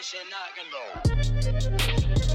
this I can go.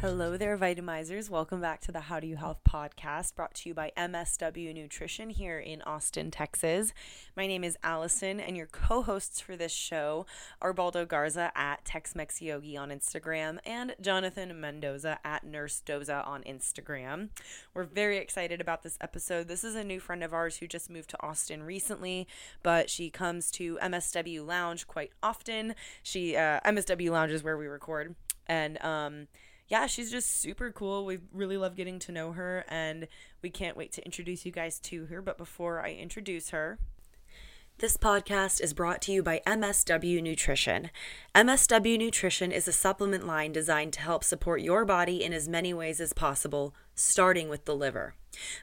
Hello there, Vitamizers. Welcome back to the How Do You Health podcast brought to you by MSW Nutrition here in Austin, Texas. My name is Allison, and your co hosts for this show are Baldo Garza at Tex Mex Yogi on Instagram and Jonathan Mendoza at Nurse Doza on Instagram. We're very excited about this episode. This is a new friend of ours who just moved to Austin recently, but she comes to MSW Lounge quite often. She, uh, MSW Lounge is where we record. And, um, yeah, she's just super cool. We really love getting to know her, and we can't wait to introduce you guys to her. But before I introduce her, this podcast is brought to you by MSW Nutrition. MSW Nutrition is a supplement line designed to help support your body in as many ways as possible, starting with the liver.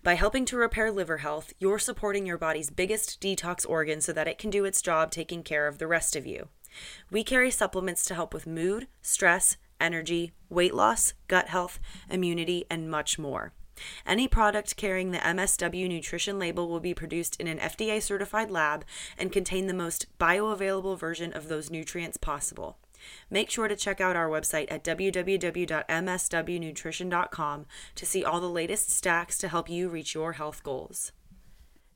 By helping to repair liver health, you're supporting your body's biggest detox organ so that it can do its job taking care of the rest of you. We carry supplements to help with mood, stress, energy, weight loss, gut health, immunity, and much more. Any product carrying the MSW nutrition label will be produced in an FDA certified lab and contain the most bioavailable version of those nutrients possible. Make sure to check out our website at www.mswnutrition.com to see all the latest stacks to help you reach your health goals.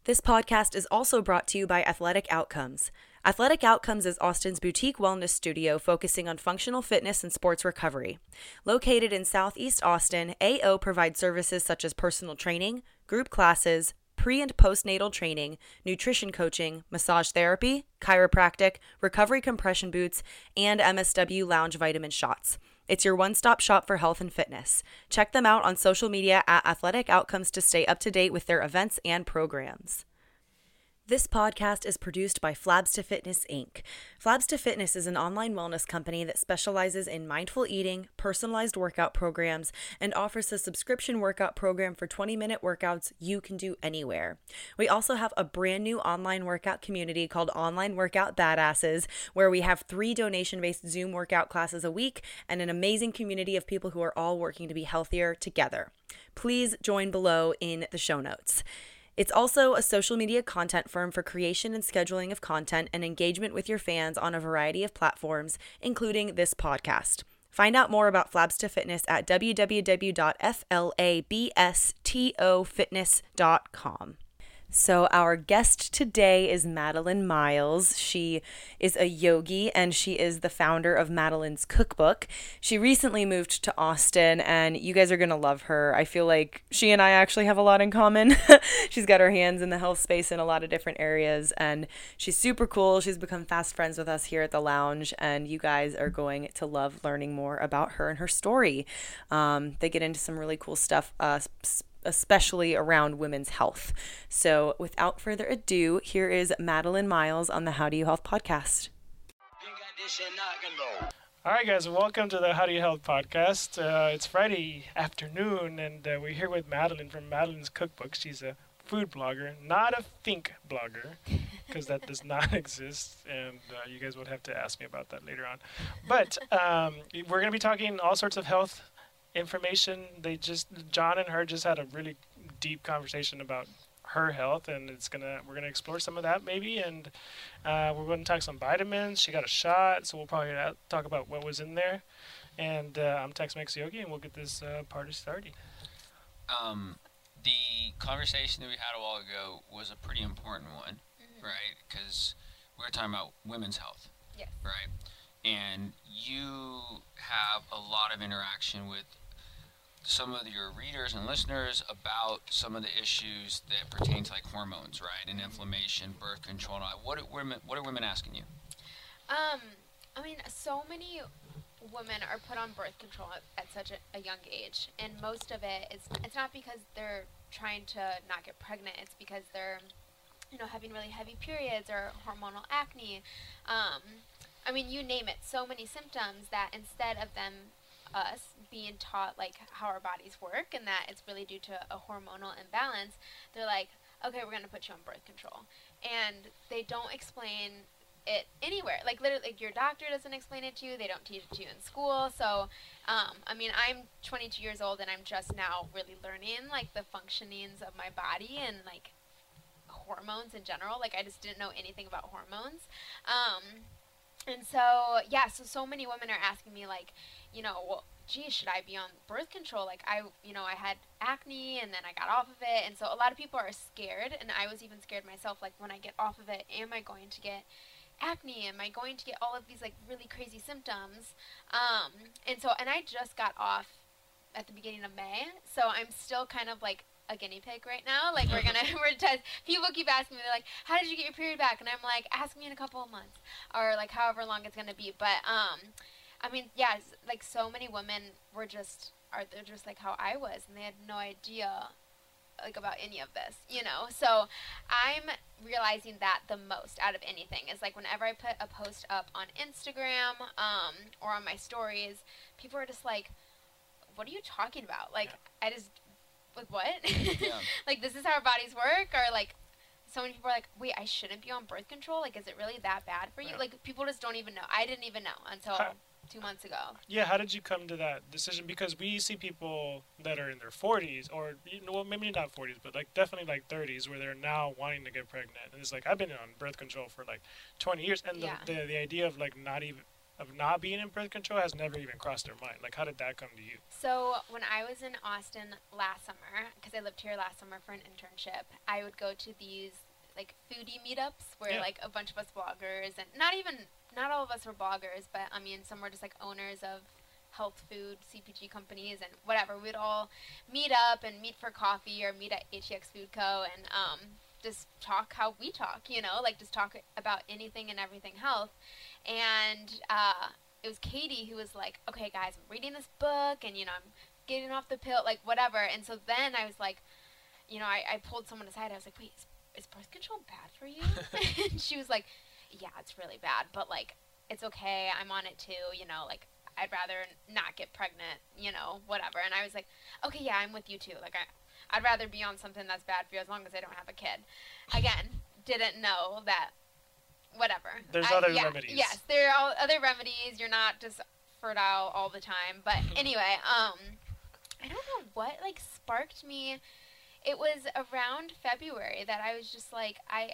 This podcast is also brought to you by Athletic Outcomes. Athletic Outcomes is Austin's boutique wellness studio focusing on functional fitness and sports recovery. Located in Southeast Austin, AO provides services such as personal training, group classes, pre and postnatal training, nutrition coaching, massage therapy, chiropractic, recovery compression boots, and MSW lounge vitamin shots. It's your one stop shop for health and fitness. Check them out on social media at Athletic Outcomes to stay up to date with their events and programs. This podcast is produced by Flabs to Fitness Inc. Flabs to Fitness is an online wellness company that specializes in mindful eating, personalized workout programs, and offers a subscription workout program for 20 minute workouts you can do anywhere. We also have a brand new online workout community called Online Workout Badasses, where we have three donation based Zoom workout classes a week and an amazing community of people who are all working to be healthier together. Please join below in the show notes. It's also a social media content firm for creation and scheduling of content and engagement with your fans on a variety of platforms, including this podcast. Find out more about Flabs to Fitness at www.flabstofitness.com. So, our guest today is Madeline Miles. She is a yogi and she is the founder of Madeline's Cookbook. She recently moved to Austin, and you guys are going to love her. I feel like she and I actually have a lot in common. she's got her hands in the health space in a lot of different areas, and she's super cool. She's become fast friends with us here at the lounge, and you guys are going to love learning more about her and her story. Um, they get into some really cool stuff. Uh, especially around women's health. So, without further ado, here is Madeline Miles on the How Do You Health podcast. All right, guys, welcome to the How Do You Health podcast. Uh, it's Friday afternoon, and uh, we're here with Madeline from Madeline's Cookbook. She's a food blogger, not a think blogger, because that does not exist, and uh, you guys would have to ask me about that later on. But um, we're going to be talking all sorts of health information. They just John and her just had a really deep conversation about her health, and it's gonna we're gonna explore some of that maybe, and uh, we're going to talk some vitamins. She got a shot, so we'll probably talk about what was in there. And uh, I'm Tex Mex Yogi, and we'll get this uh, party started. Um, the conversation that we had a while ago was a pretty important one, mm-hmm. right? Because we were talking about women's health, yes. right? And you have a lot of interaction with some of your readers and listeners about some of the issues that pertain to like hormones, right, and inflammation, birth control. What are women? What are women asking you? Um, I mean, so many women are put on birth control at, at such a, a, young age, and most of it is it's not because they're trying to not get pregnant. It's because they're, you know, having really heavy periods or hormonal acne. Um, I mean, you name it. So many symptoms that instead of them us being taught like how our bodies work and that it's really due to a hormonal imbalance, they're like, okay, we're gonna put you on birth control, and they don't explain it anywhere. Like literally, like your doctor doesn't explain it to you. They don't teach it to you in school. So, um, I mean, I'm 22 years old and I'm just now really learning like the functionings of my body and like hormones in general. Like I just didn't know anything about hormones. Um, and so yeah, so so many women are asking me like, you know, well, gee, should I be on birth control? Like I, you know, I had acne and then I got off of it, and so a lot of people are scared, and I was even scared myself. Like when I get off of it, am I going to get acne? Am I going to get all of these like really crazy symptoms? Um, and so, and I just got off at the beginning of May, so I'm still kind of like a guinea pig right now. Like we're gonna we're test. People keep asking me, they're like, "How did you get your period back?" And I'm like, "Ask me in a couple of months, or like however long it's gonna be." But um, I mean, yeah, like so many women were just are they're just like how I was, and they had no idea like about any of this, you know. So I'm realizing that the most out of anything is like whenever I put a post up on Instagram um, or on my stories, people are just like, "What are you talking about?" Like I just like what? Yeah. like this is how our bodies work, or like so many people are like, "Wait, I shouldn't be on birth control. Like, is it really that bad for you?" Yeah. Like people just don't even know. I didn't even know until. Two months ago. Yeah, how did you come to that decision? Because we see people that are in their 40s, or you know, well, maybe not 40s, but like definitely like 30s, where they're now wanting to get pregnant, and it's like I've been on birth control for like 20 years, and the Yeah. the, the idea of like not even of not being in birth control has never even crossed their mind. Like, how did that come to you? So when I was in Austin last summer, because I lived here last summer for an internship, I would go to these like foodie meetups where Yeah. like a bunch of us bloggers and not even not all of us were bloggers, but I mean some were just like owners of health food CPG companies and whatever. We'd all meet up and meet for coffee or meet at HEX Food Co. and um, just talk how we talk, you know, like just talk about anything and everything health. And uh, it was Katie who was like, "Okay, guys, I'm reading this book, and you know, I'm getting off the pill, like whatever." And so then I was like, you know, I, I pulled someone aside. I was like, "Wait, is, is birth control bad for you?" and she was like, "Yeah, it's really bad, but like, it's okay. I'm on it too. You know, like." I'd rather not get pregnant, you know, whatever. And I was like, okay, yeah, I'm with you too. Like, I, I'd rather be on something that's bad for you as long as I don't have a kid. Again, didn't know that. Whatever. There's I- other yeah, remedies. Yes, there are other remedies. You're not just fertile all the time. But anyway, um, I don't know what like sparked me. It was around February that I was just like, I,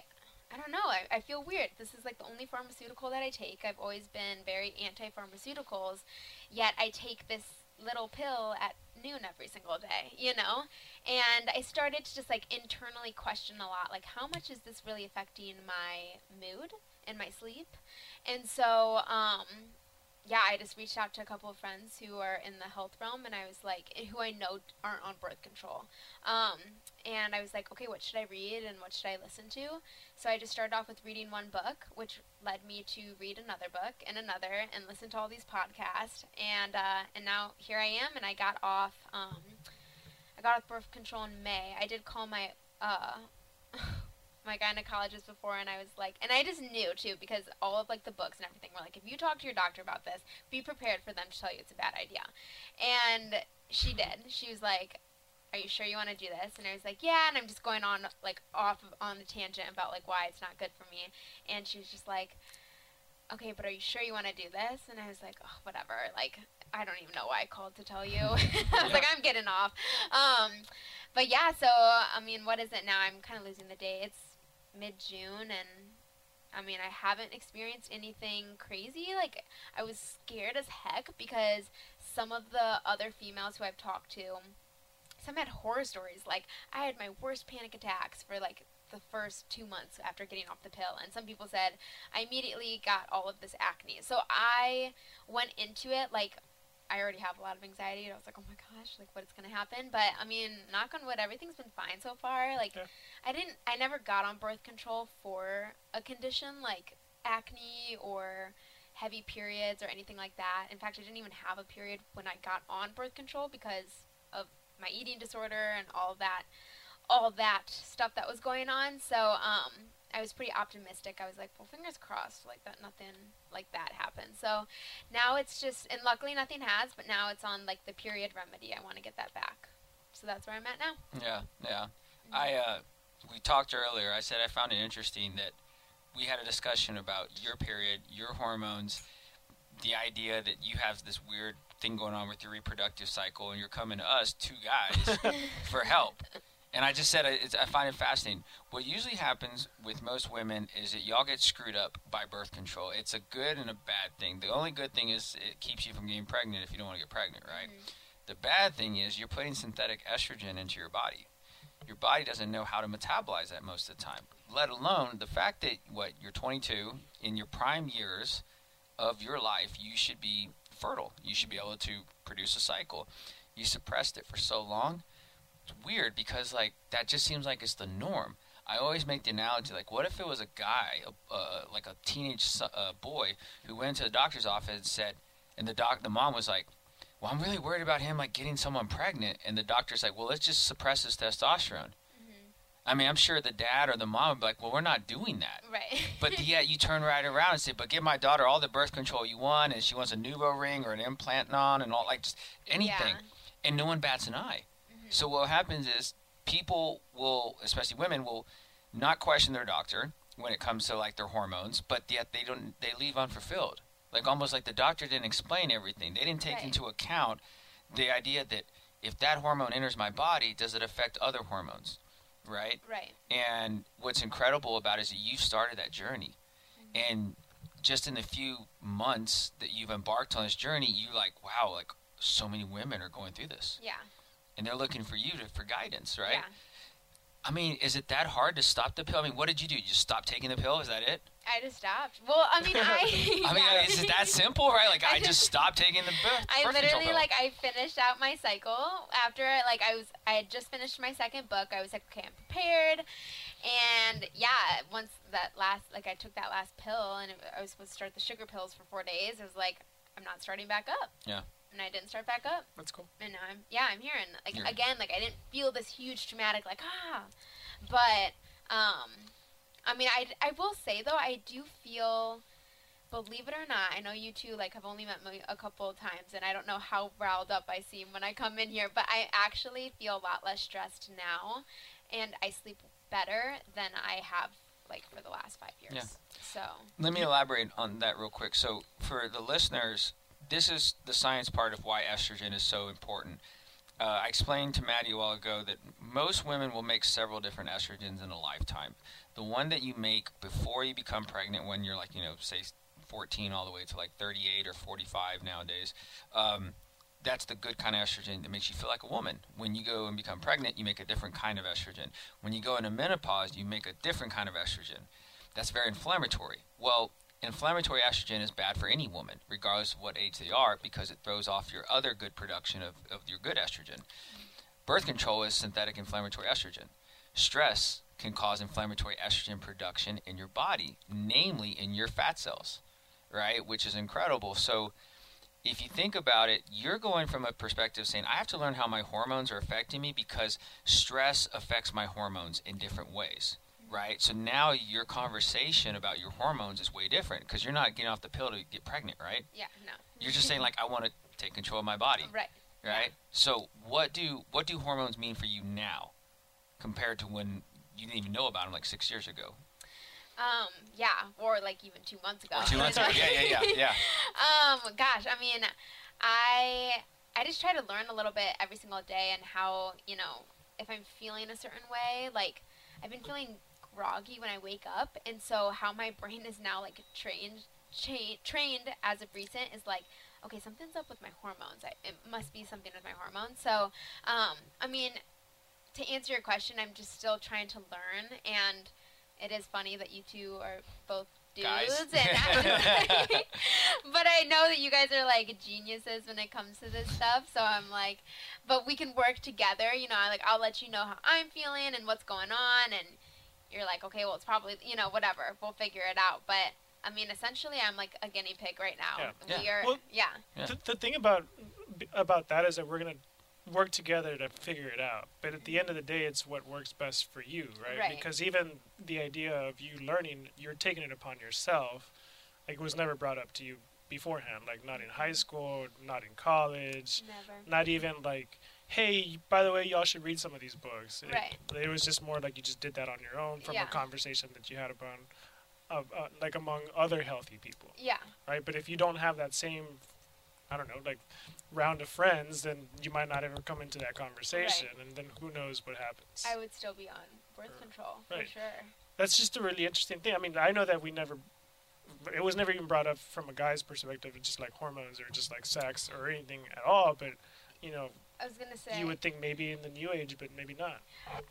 I don't know. I, I feel weird. This is like the only pharmaceutical that I take. I've always been very anti pharmaceuticals, yet I take this little pill at noon every single day, you know? And I started to just like internally question a lot like, how much is this really affecting my mood and my sleep? And so, um, yeah, I just reached out to a couple of friends who are in the health realm, and I was like, who I know aren't on birth control. Um, and I was like, okay, what should I read and what should I listen to? So I just started off with reading one book, which led me to read another book and another, and listen to all these podcasts. And uh, and now here I am, and I got off. Um, I got off birth control in May. I did call my uh, my gynecologist before, and I was like, and I just knew too because all of like the books and everything were like, if you talk to your doctor about this, be prepared for them to tell you it's a bad idea. And she did. She was like, "Are you sure you want to do this?" And I was like, "Yeah." And I'm just going on like off of, on the tangent about like why it's not good for me. And she was just like, "Okay, but are you sure you want to do this?" And I was like, "Oh, whatever." Like I don't even know why I called to tell you. I was like, "I'm getting off." Um, but yeah, so I mean, what is it now? I'm kind of losing the day. It's mid June and. I mean, I haven't experienced anything crazy. Like, I was scared as heck because some of the other females who I've talked to, some had horror stories. Like, I had my worst panic attacks for like the first two months after getting off the pill. And some people said I immediately got all of this acne. So I went into it like I already have a lot of anxiety. And I was like, oh my gosh, like what is going to happen? But I mean, knock on wood, everything's been fine so far. Like, Yeah. I didn't, I never got on birth control for a condition like acne or heavy periods or anything like that. In fact, I didn't even have a period when I got on birth control because of my eating disorder and all that all that stuff that was going on. So, um I was pretty optimistic. I was like, well, fingers crossed, like that nothing like that happened. So now it's just, and luckily nothing has, but now it's on like the period remedy. I want to get that back. So that's where I'm at now. Yeah, yeah. I uh, we talked earlier. I said I found it interesting that we had a discussion about your period, your hormones, the idea that you have this weird thing going on with your reproductive cycle, and you're coming to us, two guys, for help. And I just said I- it's, I find it fascinating. What usually happens with most women is that y'all get screwed up by birth control. It's a good and a bad thing. The only good thing is it keeps you from getting pregnant if you don't want to get pregnant, right? Mm-hmm. The bad thing is you're putting synthetic estrogen into your body. Your body doesn't know how to metabolize that most of the time. Let alone the fact that what you're 22 in your prime years of your life, you should be fertile. You should be able to produce a cycle. You suppressed it for so long. It's weird because like that just seems like it's the norm. I always make the analogy like, what if it was a guy, a, uh, like a teenage uh, boy, who went to the doctor's office and said, and the doc, the mom was like, well, I'm really worried about him like getting someone pregnant, and the doctor's like, well, let's just suppress his testosterone. I mean, I'm sure the dad or the mom would be like, well, we're not doing that. Right. But yet you turn right around and say, but give my daughter all the birth control you want, and she wants a NuvaRing or an implant on, and all like just anything, Yeah. and no one bats an eye. So what happens is people will, especially women, will not question their doctor when it comes to like their hormones, but yet they don't they leave unfulfilled. Like almost like the doctor didn't explain everything. They didn't take Right. into account the idea that if that hormone enters my body, does it affect other hormones? Right? Right. And what's incredible about it is that you've started that journey. Mm-hmm. And just in the few months that you've embarked on this journey, you like, wow, like so many women are going through this. Yeah. And they're looking for you to, for guidance, right? Yeah. I mean, is it that hard to stop the pill? I mean, what did you do? You just stop taking the pill? Is that it? I just stopped. Well, I mean, I. I mean, yeah. is it that simple, right? Like, I I just stopped taking the birth, I literally like I finished out my cycle after like I was I had just finished my second book. I was like okay, I'm prepared, and yeah, once that last like I took that last pill and it, I was supposed to start the sugar pills for four days. I was like I'm not starting back up. Yeah. And I didn't start back up, That's cool. and now I'm yeah I'm here and like You're- again like I didn't feel this huge traumatic like ah, but um, I mean I I will say though I do feel believe it or not, I know you two like have only met me a couple of times, and I don't know how riled up I seem when I come in here, but I actually feel a lot less stressed now, and I sleep better than I have like for the last five years. Yeah. So Let me elaborate on that real quick. So, for the listeners, this is the science part of why estrogen is so important. Uh, I explained to Maddie a while ago that most women will make several different estrogens in a lifetime. The one that you make before you become pregnant, when you're like, you know, say 14 all the way to like 38 or 45 nowadays, um, that's the good kind of estrogen that makes you feel like a woman. When you go and become pregnant, you make a different kind of estrogen. When you go into menopause, you make a different kind of estrogen. That's very inflammatory. Well, inflammatory estrogen is bad for any woman, regardless of what age they are, because it throws off your other good production of, of your good estrogen. Birth control is synthetic inflammatory estrogen. Stress can cause inflammatory estrogen production in your body, namely in your fat cells, right? Which is incredible. So, if you think about it, you're going from a perspective saying, I have to learn how my hormones are affecting me because stress affects my hormones in different ways, right? So now your conversation about your hormones is way different because you're not getting off the pill to get pregnant, right? yeah, no. You're just saying like, I want to take control of my body, Right. right? So what do what do hormones mean for you now, compared to when you didn't even know about them like six years ago Um, yeah, or like even two months ago. or two months ago? Yeah, yeah, yeah, yeah. um, gosh, I mean, I I just try to learn a little bit every single day and how you know if I'm feeling a certain way. Like I've been feeling groggy when I wake up, and so how my brain is now like trained cha- trained as of recent is like. Okay, something's up with my hormones. I, it must be something with my hormones. So, um, I mean, to answer your question, I'm just still trying to learn, and it is funny that you two are both dudes, but I know that you guys are like geniuses when it comes to this stuff. So I'm like, but we can work together. You know, I like I'll let you know how I'm feeling and what's going on, and you're like, okay, well, it's probably you know whatever. We'll figure it out. But I mean, essentially, I'm like a guinea pig right now. Yeah. We Yeah. are, Well- yeah, Yeah. The, the thing about about that is that we're gonna work together to figure it out. But at the end of the day, it's what works best for you, right? Right. Because even the idea of you learning, you're taking it upon yourself. Like it was never brought up to you beforehand. Like not in high mm-hmm. school, not in college, never. not even like, hey, by the way, y'all should read some of these books. It, Right. It was just more like you just did that on your own from Yeah. a conversation that you had about, uh, uh, like among other healthy people Yeah, right? But if you don't have that same I don't know, like round of friends, then you might not ever come into that conversation, and then who knows what happens. I would still be on birth control Right. for sure. That's just a really interesting thing. I mean, I know that we never, it was never even brought up from a guy's perspective, just like hormones or just like sex or anything at all. But you know, I was gonna say you would think maybe in the new age, but maybe not.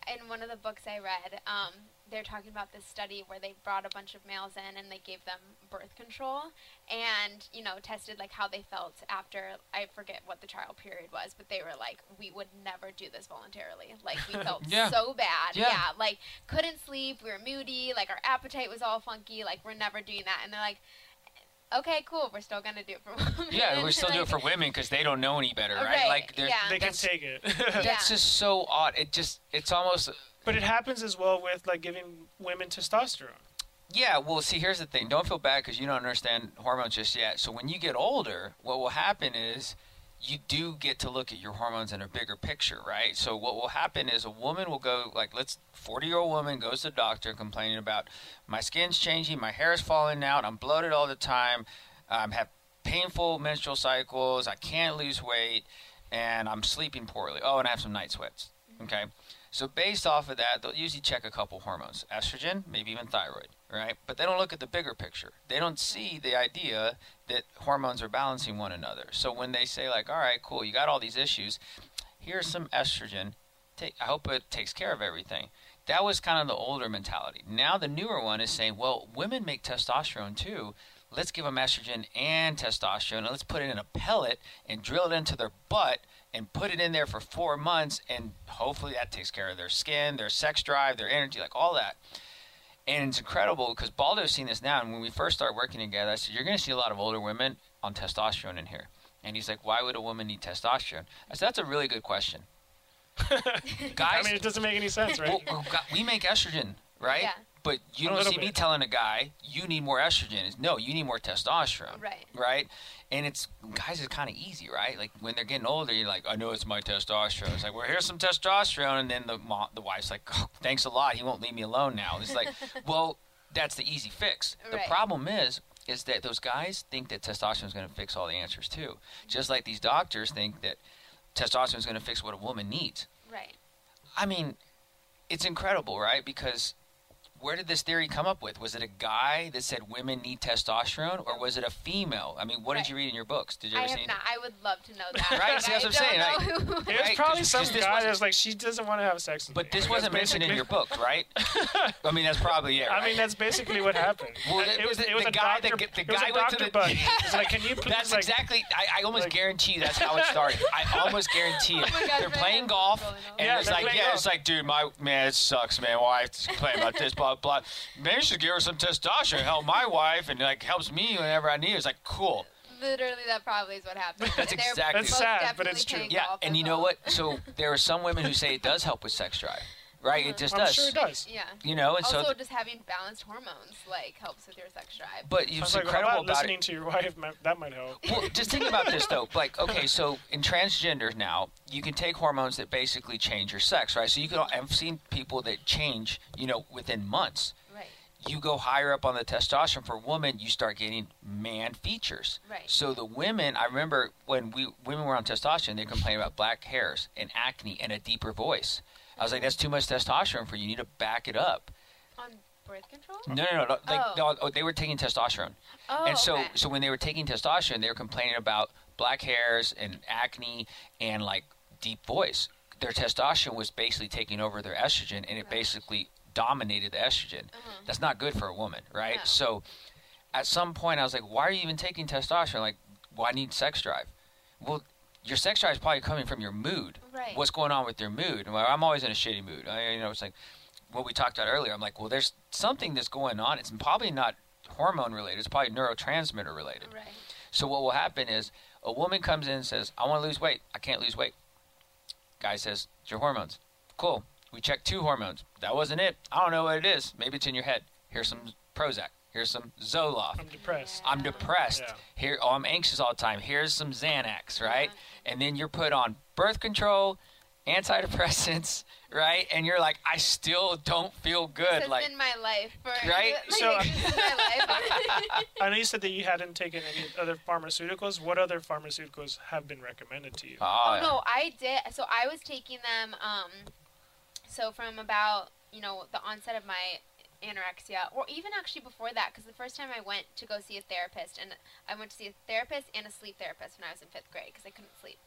in one of the books I read, um, they're talking about this study where they brought a bunch of males in and they gave them birth control and, you know, tested like how they felt after I forget what the trial period was, but they were like, We would never do this voluntarily. Like we felt Yeah. so bad. Yeah. Like couldn't sleep, we were moody, like our appetite was all funky, like we're never doing that and they're like Okay, cool. We're still gonna do it for women. Yeah, we still do it for women because they don't know any better, right? Right, Like, there's- yeah. They can take it. Yeah. that's just so odd. It just, it's almost, but it happens as well with like giving women testosterone. yeah. Well, see, here's the thing. Don't feel bad because you don't understand hormones just yet. So when you get older, what will happen is you do get to look at your hormones in a bigger picture, right? So what will happen is a woman will go like let's 40 year old woman goes to the doctor complaining about my skin's changing, my hair is falling out, I'm bloated all the time, um, have painful menstrual cycles, I can't lose weight, and I'm sleeping poorly. Oh, and I have some night sweats. Okay. So based off of that, they'll usually check a couple hormones, estrogen, maybe even thyroid, right? But they don't look at the bigger picture. They don't see the idea that hormones are balancing one another. So when they say like, "All right, cool, you got all these issues. Here's some estrogen. Take, I hope it takes care of everything." That was kind of the older mentality. Now the newer one is saying, "Well, women make testosterone too. Let's give them estrogen and testosterone, and let's put it in a pellet and drill it into their butt." and put it in there for four months, and hopefully that takes care of their skin, their sex drive, their energy, like all that. And it's incredible because Baldo's seen this now. And when we first started working together, I said, You're going to see a lot of older women on testosterone in here. And he's like, Why would a woman need testosterone? I said, That's a really good question. Guys, I mean, it doesn't make any sense, right? well, well, God, we make estrogen, right? Yeah. But you A don't little see me telling a guy, you need more estrogen. It's, no, you need more testosterone. Right. Right? And it's, guys, it's kind of easy, right? Like when they're getting older, you're like, I know it's my testosterone. It's like, well, here's some testosterone. And then the, mo- the wife's like, oh, thanks a lot. He won't leave me alone now. It's like, well, that's the easy fix. The problem is, is that those guys think that testosterone is going to fix all the answers too. Just like these doctors think that testosterone is going to fix what a woman needs. Right. I mean, it's incredible, right? Because where did this theory come up with? Was it a guy that said women need testosterone, or was it a female? I mean, what Right. did you read in your books? Did you I ever have see? not. I would love to know that. Right, see, that's what I'm saying, I know who. It was Right, probably 'cause- some 'cause this guy that's like, she doesn't want to have sex with But me. this wasn't that's mentioned in your basically- book, right? I mean, that's probably it. I mean, that's basically what happened. Well, it, the- was, it was the a guy doctor, that get- the it was guy a went to doctor the- buddy. He's like, can you please, That's like, exactly. I, I almost like- guarantee that's how it started. I almost guarantee oh it. Oh my God, they're playing golf, and it's like, yeah, it's like, dude, my man, it sucks, man. Wife's complaining about this, blah blah. Maybe you should give her some testosterone, help my wife, and like helps me whenever I need. it. It's like, cool. Literally, that probably is what happened. That's exactly- That's sad, but it's true. Yeah, and you know well. what? So there are some women who say it does help with sex drive, right? Mm-hmm. It just I'm does. sure it does. Yeah. You know, and Also, so. just having balanced hormones like helps with your sex drive. But I it's was like, how incredible about about it. listening to your wife? That might help. well, just think about this though. Like, okay, so in transgender now, you can take hormones that basically change your sex, right? So you can. I've seen people that change, you know, within months. Right. You go higher up on the testosterone for women, you start getting man features. Right. So the women, I remember when we women were on testosterone, they complained about black hairs and acne and a deeper voice. I was like, that's too much testosterone for you. You need to back it up. On birth control? No, no, no. no like, Oh. no, oh, they were taking testosterone. Oh, and so, okay. so when they were taking testosterone, they were complaining about black hairs and acne and like deep voice. Their testosterone was basically taking over their estrogen, and it Right. basically dominated the estrogen. Uh-huh. That's not good for a woman, right? So, at some point, I was like, "Why are you even taking testosterone? Like, well, need sex drive." Well, your sex drive is probably coming from your mood. Right. What's going on with your mood? Well, I'm always in a shitty mood. I, you know, it's like what we talked about earlier. I'm like, well, there's something that's going on. It's probably not hormone related. It's probably neurotransmitter related. Right. So what will happen is a woman comes in and says, "I want to lose weight. I can't lose weight." Guy says, "It's your hormones." Cool. We checked two hormones. That wasn't it. I don't know what it is. Maybe it's in your head. Here's some Prozac. Here's some Zoloft. I'm depressed. I'm depressed. Yeah. Here, oh, I'm anxious all the time. Here's some Xanax, right? Uh-huh. And then you're put on birth control antidepressants, right? And you're like, I still don't feel This good. has Like, been my life for Right? Like, So- this is my life. I know you said that you hadn't taken any other pharmaceuticals. What other pharmaceuticals have been recommended to you? oh, Oh no, I did. So I was taking them. Um, so from about you know the onset of my anorexia, or even actually before that, because the first time I went to go see a therapist, and I went to see a therapist and a sleep therapist when I was in fifth grade because I couldn't sleep.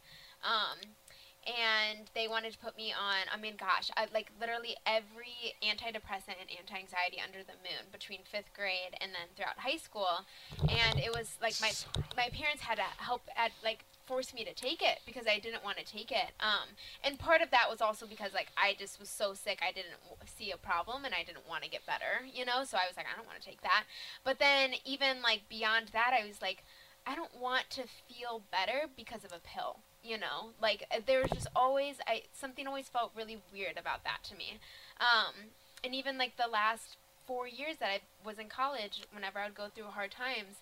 Um, and they wanted to put me on. I mean, gosh, I like literally every antidepressant and anti-anxiety under the moon between fifth grade and then throughout high school, and it was like my my parents had to help at like force me to take it because I didn't want to take it. Um, and part of that was also because like I just was so sick I didn't see a problem and I didn't want to get better, you know. So I was like I don't want to take that. But then even like beyond that, I was like I don't want to feel better because of a pill, you know. Like uh, there was just always I something always felt really weird about that to me. Um, and even like the last four years that I was in college, whenever I would go through hard times,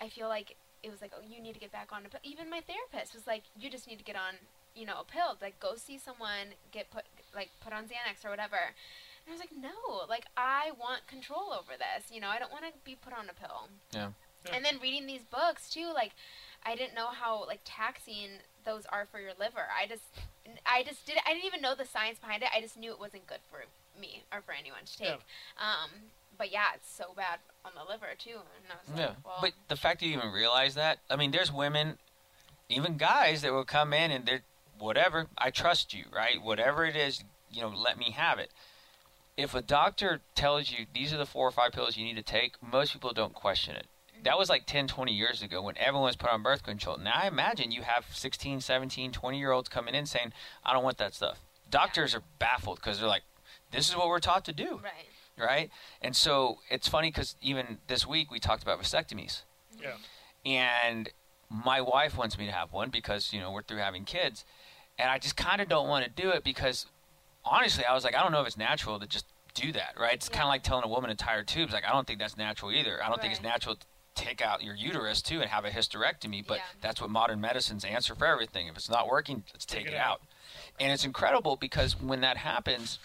I feel like it was like, oh, you need to get back on a pill. Even my therapist was like, you just need to get on, you know, a pill. Like, go see someone, get put, like, put on Xanax or whatever. And I was like, no, like, I want control over this. You know, I don't want to be put on a pill. Yeah. Yeah. And then reading these books too, like, I didn't know how like taxing those are for your liver. I just, I just did. I didn't even know the science behind it. I just knew it wasn't good for me or for anyone to take. Um, but yeah, it's so bad on the liver too. And I was Yeah, like, well, but the fact that you even realize that, I mean, there's women, even guys that will come in and they're whatever. I trust you, right? Whatever it is, you know, let me have it. If a doctor tells you these are the four or five pills you need to take, most people don't question it. That was like 10, 20 years ago when everyone was put on birth control. Now I imagine you have 16, 17, 20 year olds coming in saying, I don't want that stuff. Doctors are baffled because they're like, this is what we're taught to do right. Right? And so it's funny because even this week we talked about vasectomies, Yeah. and my wife wants me to have one because you know we're through having kids, and I just kind of don't want to do it because honestly, I was like, I don't know if it's natural to just do that, right? It's kind of like telling a woman to tie her tubes. Like I don't think that's natural either. I don't think it's natural to take out your uterus too and have a hysterectomy, but Yeah. that's what modern medicine's answer for everything. If it's not working, let's take, Take it it out. out. And it's incredible because when that happens,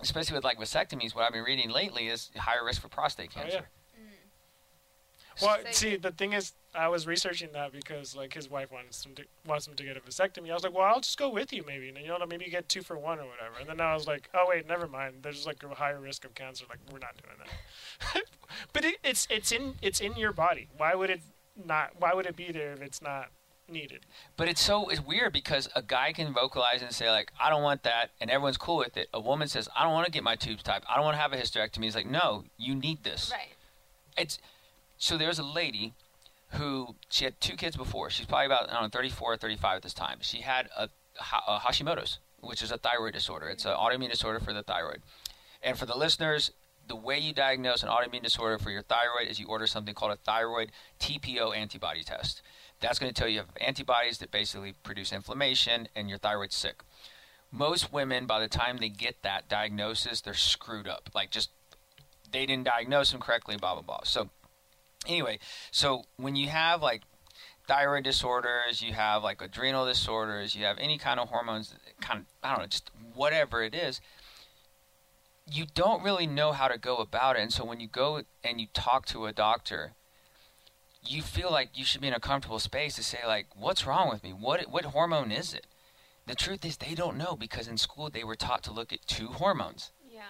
especially with like vasectomies, what I've been reading lately is higher risk for prostate Oh, cancer. yeah. Well, So- see, the thing is, I was researching that because like his wife wants him to wants him to get a vasectomy. I was like, well, I'll just go with you, maybe. And you know, maybe you get two for one or whatever. And then I was like, oh wait, never mind. There's like a higher risk of cancer. Like we're not doing that. but it, it's it's in it's in your body. Why would it not? Why would it be there if it's not needed? But it's so it's weird because a guy can vocalize and say like, I don't want that, and everyone's cool with it. A woman says, I don't want to get my tubes tied. I don't want to have a hysterectomy. He's like, no, you need this. Right. It's so there's a lady who she had two kids before. She's probably about I don't know 34 or 35 at this time. She had a, a Hashimoto's, which is a thyroid disorder. It's an mm-hmm. autoimmune disorder for the thyroid. And for the listeners, the way you diagnose an autoimmune disorder for your thyroid is you order something called a thyroid TPO antibody test. That's going to tell you you have antibodies that basically produce inflammation and your thyroid's sick. Most women, by the time they get that diagnosis, they're screwed up. Like just they didn't diagnose them correctly, blah blah blah. So anyway, so when you have like thyroid disorders, you have like adrenal disorders, you have any kind of hormones, kind of I don't know, just whatever it is, you don't really know how to go about it. And so when you go and you talk to a doctor, you feel like you should be in a comfortable space to say like, "What's wrong with me? What what hormone is it?" The truth is they don't know because in school they were taught to look at two hormones Yeah.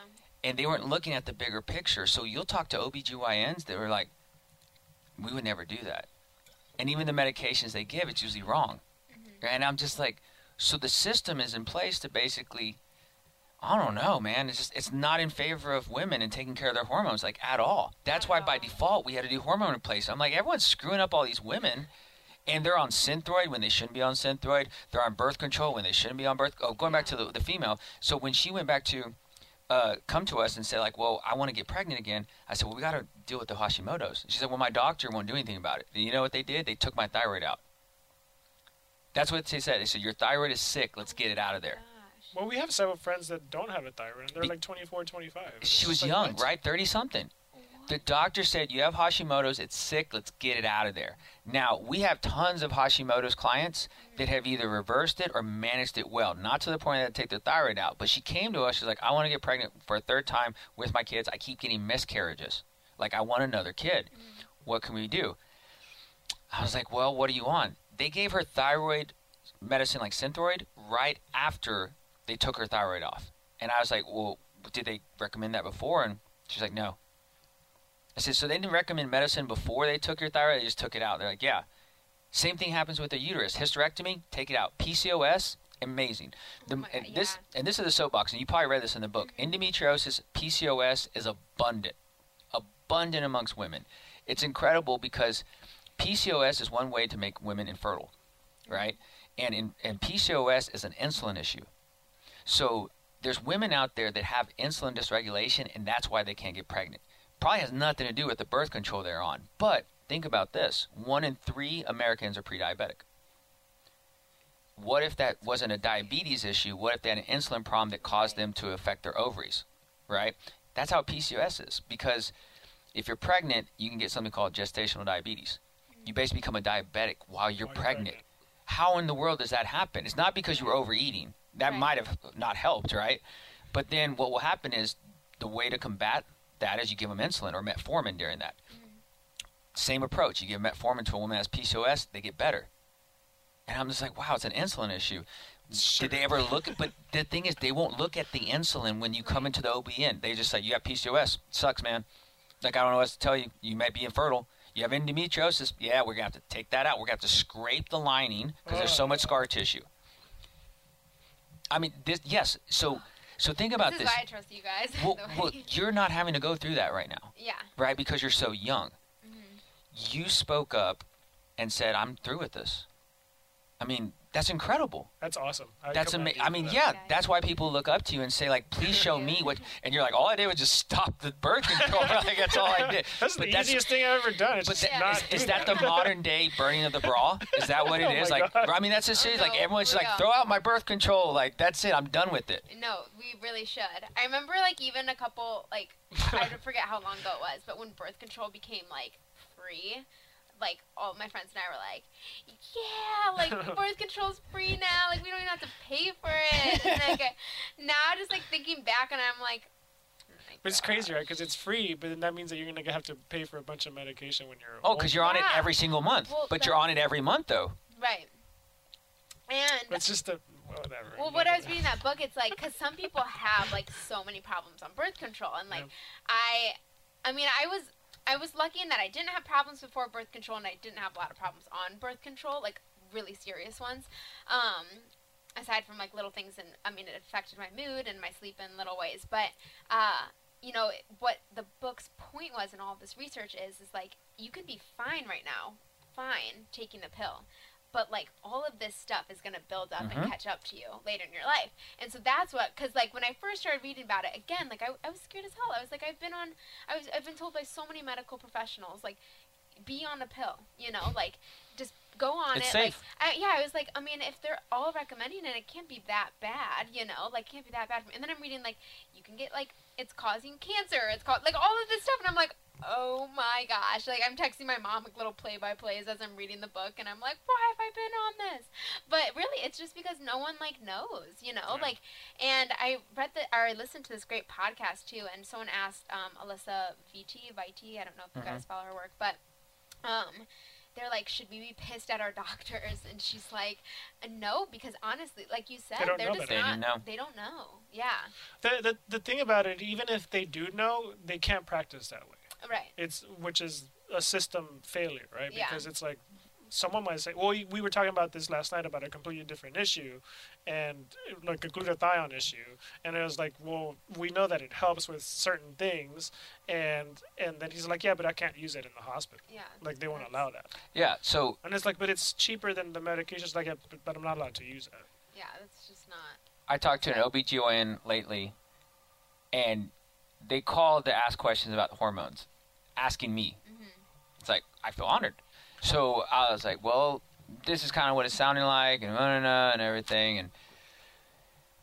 and they weren't looking at the bigger picture. So you'll talk to OBGYNs that were like, we would never do that. And even the medications they give, it's usually wrong. Mm-hmm. And I'm just like, so the system is in place to basically, I don't know, man. It's just, it's not in favor of women and taking care of their hormones, like at all. That's why by default we had to do hormone replacement. I'm like, everyone's screwing up all these women. And they're on Synthroid when they shouldn't be on Synthroid. They're on birth control when they shouldn't be on birth. Oh, going back to the, the female. So when she went back to uh, come to us and say like, "Well, I want to get pregnant again," I said, "Well, we got to deal with the Hashimoto's." She said, "Well, my doctor won't do anything about it." And you know what they did? They took my thyroid out. That's what they said. They said, "Your thyroid is sick. Let's get it out of there." Gosh. Well, we have several friends that don't have a thyroid. and They're Be- like 24, 25. It's She was like, young, what? right? Thirty something. The doctor said you have Hashimoto's. It's sick. Let's get it out of there. Now we have tons of Hashimoto's clients that have either reversed it or managed it well. Not to the point that they take their thyroid out, but she came to us. She's like, I want to get pregnant for a third time with my kids. I keep getting miscarriages. Like I want another kid. Mm. What can we do? I was like, well, what do you want? They gave her thyroid medicine like Synthroid right after they took her thyroid off. And I was like, well, did they recommend that before? And she's like, no. I said, so they didn't recommend medicine before they took your thyroid? They just took it out. They're like, yeah. Same thing happens with the uterus. Hysterectomy, take it out. PCOS, amazing. The, Oh and God, this yeah. and this is the soapbox, and you probably read this in the book. Mm-hmm. Endometriosis, PCOS is abundant, abundant amongst women. It's incredible because PCOS is one way to make women infertile, right? And in, and PCOS is an insulin issue. So there's women out there that have insulin dysregulation, and that's why they can't get pregnant. Probably has nothing to do with the birth control they're on. But think about this: one in three Americans are pre-diabetic. What if that wasn't a diabetes issue? What if they had an insulin problem that caused them to affect their ovaries? Right? That's how PCOS is. Because if you're pregnant, you can get something called gestational diabetes. You basically become a diabetic while you're While you're pregnant. pregnant. How in the world does that happen? It's not because you were overeating. That Right. might have not helped, right? But then what will happen is the way to combat that is you give them insulin or metformin during that. Mm-hmm. Same approach. You give metformin to a woman that has PCOS, they get better. And I'm just like, wow, it's an insulin issue. Did they ever look at? But the thing is, they won't look at the insulin when you come into the OBN. They just say you have PCOS. Sucks, man. Like I don't know what to tell you. You might be infertile. You have endometriosis. Yeah, we're gonna have to take that out. We're gonna have to scrape the lining because there's so much scar tissue. I mean, this yes. So so think about this this. why I trust you guys. Well, well, you're not having to go through that right now, yeah. right? Because you're so young. Mm-hmm. You spoke up and said, "I'm through with this." I mean, that's incredible. That's awesome. I That's amazing. I mean, that. yeah, Yeah. that's why people look up to you and say, like, please show me what. And you're like, all I did was just stop the birth control. like that's all I did. That's But the easiest thing I've ever done. It's But just that, not is, is do that the modern day burning of the bra? Is that what it Oh is? Like, God. I mean, that's just oh, serious. Like, no, everyone's just for like, real. throw out my birth control. Like, that's it. I'm done with it. No, we really should. I remember like even a couple like I forget how long ago it was, but when birth control became like free, like all my friends and I were like, yeah, like birth control's free now. Like we don't even have to pay for it. And like now, just like thinking back, and I'm like, oh But it's crazy, right? Because it's free, but then that means that you're gonna have to pay for a bunch of medication when you're. Oh, because you're on it every single month. Well, but you're on it every month, though. right. And It's just a whatever. Well, what I was reading that book, it's like because some people have like so many problems on birth control, and like Yeah. I, I mean, I was I was lucky in that I didn't have problems before birth control, and I didn't have a lot of problems on birth control, like really serious ones. Um, aside from like little things, and I mean, it affected my mood and my sleep in little ways, but uh, you know what the book's point was, and all this research is, is like you can be fine right now, fine taking the pill but like all of this stuff is going to build up Mhm. and catch up to you later in your life and so that's what because like when i first started reading about it again like I, I was scared as hell i was like i've been on i was i've been told by so many medical professionals like be on a pill you know like just go on It's it safe. like I, yeah i was like i mean if they're all recommending it it can't be that bad you know like can't be that bad and then i'm reading like you can get like it's causing cancer it's called like all of this stuff and i'm like oh my gosh like i'm texting my mom like little play-by-plays as i'm reading the book and i'm like why have i been on this but really it's just because no one like knows you know Yeah. like and i read the or i listened to this great podcast too and someone asked um Alisa Vitti Vitti i don't know if you Mhm. guys follow her work but um they're like should we be pissed at our doctors and she's like uh, no because honestly like you said they're just. They not didn't know. they don't know yeah The, the the thing about it, even if they do know, they can't practice that way. right It's which is a system failure, right? Yeah. Because it's like someone might say, "Well, we were talking about this last night about a completely different issue, and like a glutathione issue." And it was like, "Well, we know that it helps with certain things," and and then he's like, "Yeah, but I can't use it in the hospital. yeah Like they won't That's- allow that." Yeah. So And it's like, "But it's cheaper than the medications. Like, yeah, but, but I'm not allowed to use it." yeah that's just not I talked to an OBGYN lately, and they called to ask questions about hormones, asking me. Mhm. It's like, I feel honored. So I was like, well, this is kind of what it's sounding like, and, blah, blah, blah, and everything. And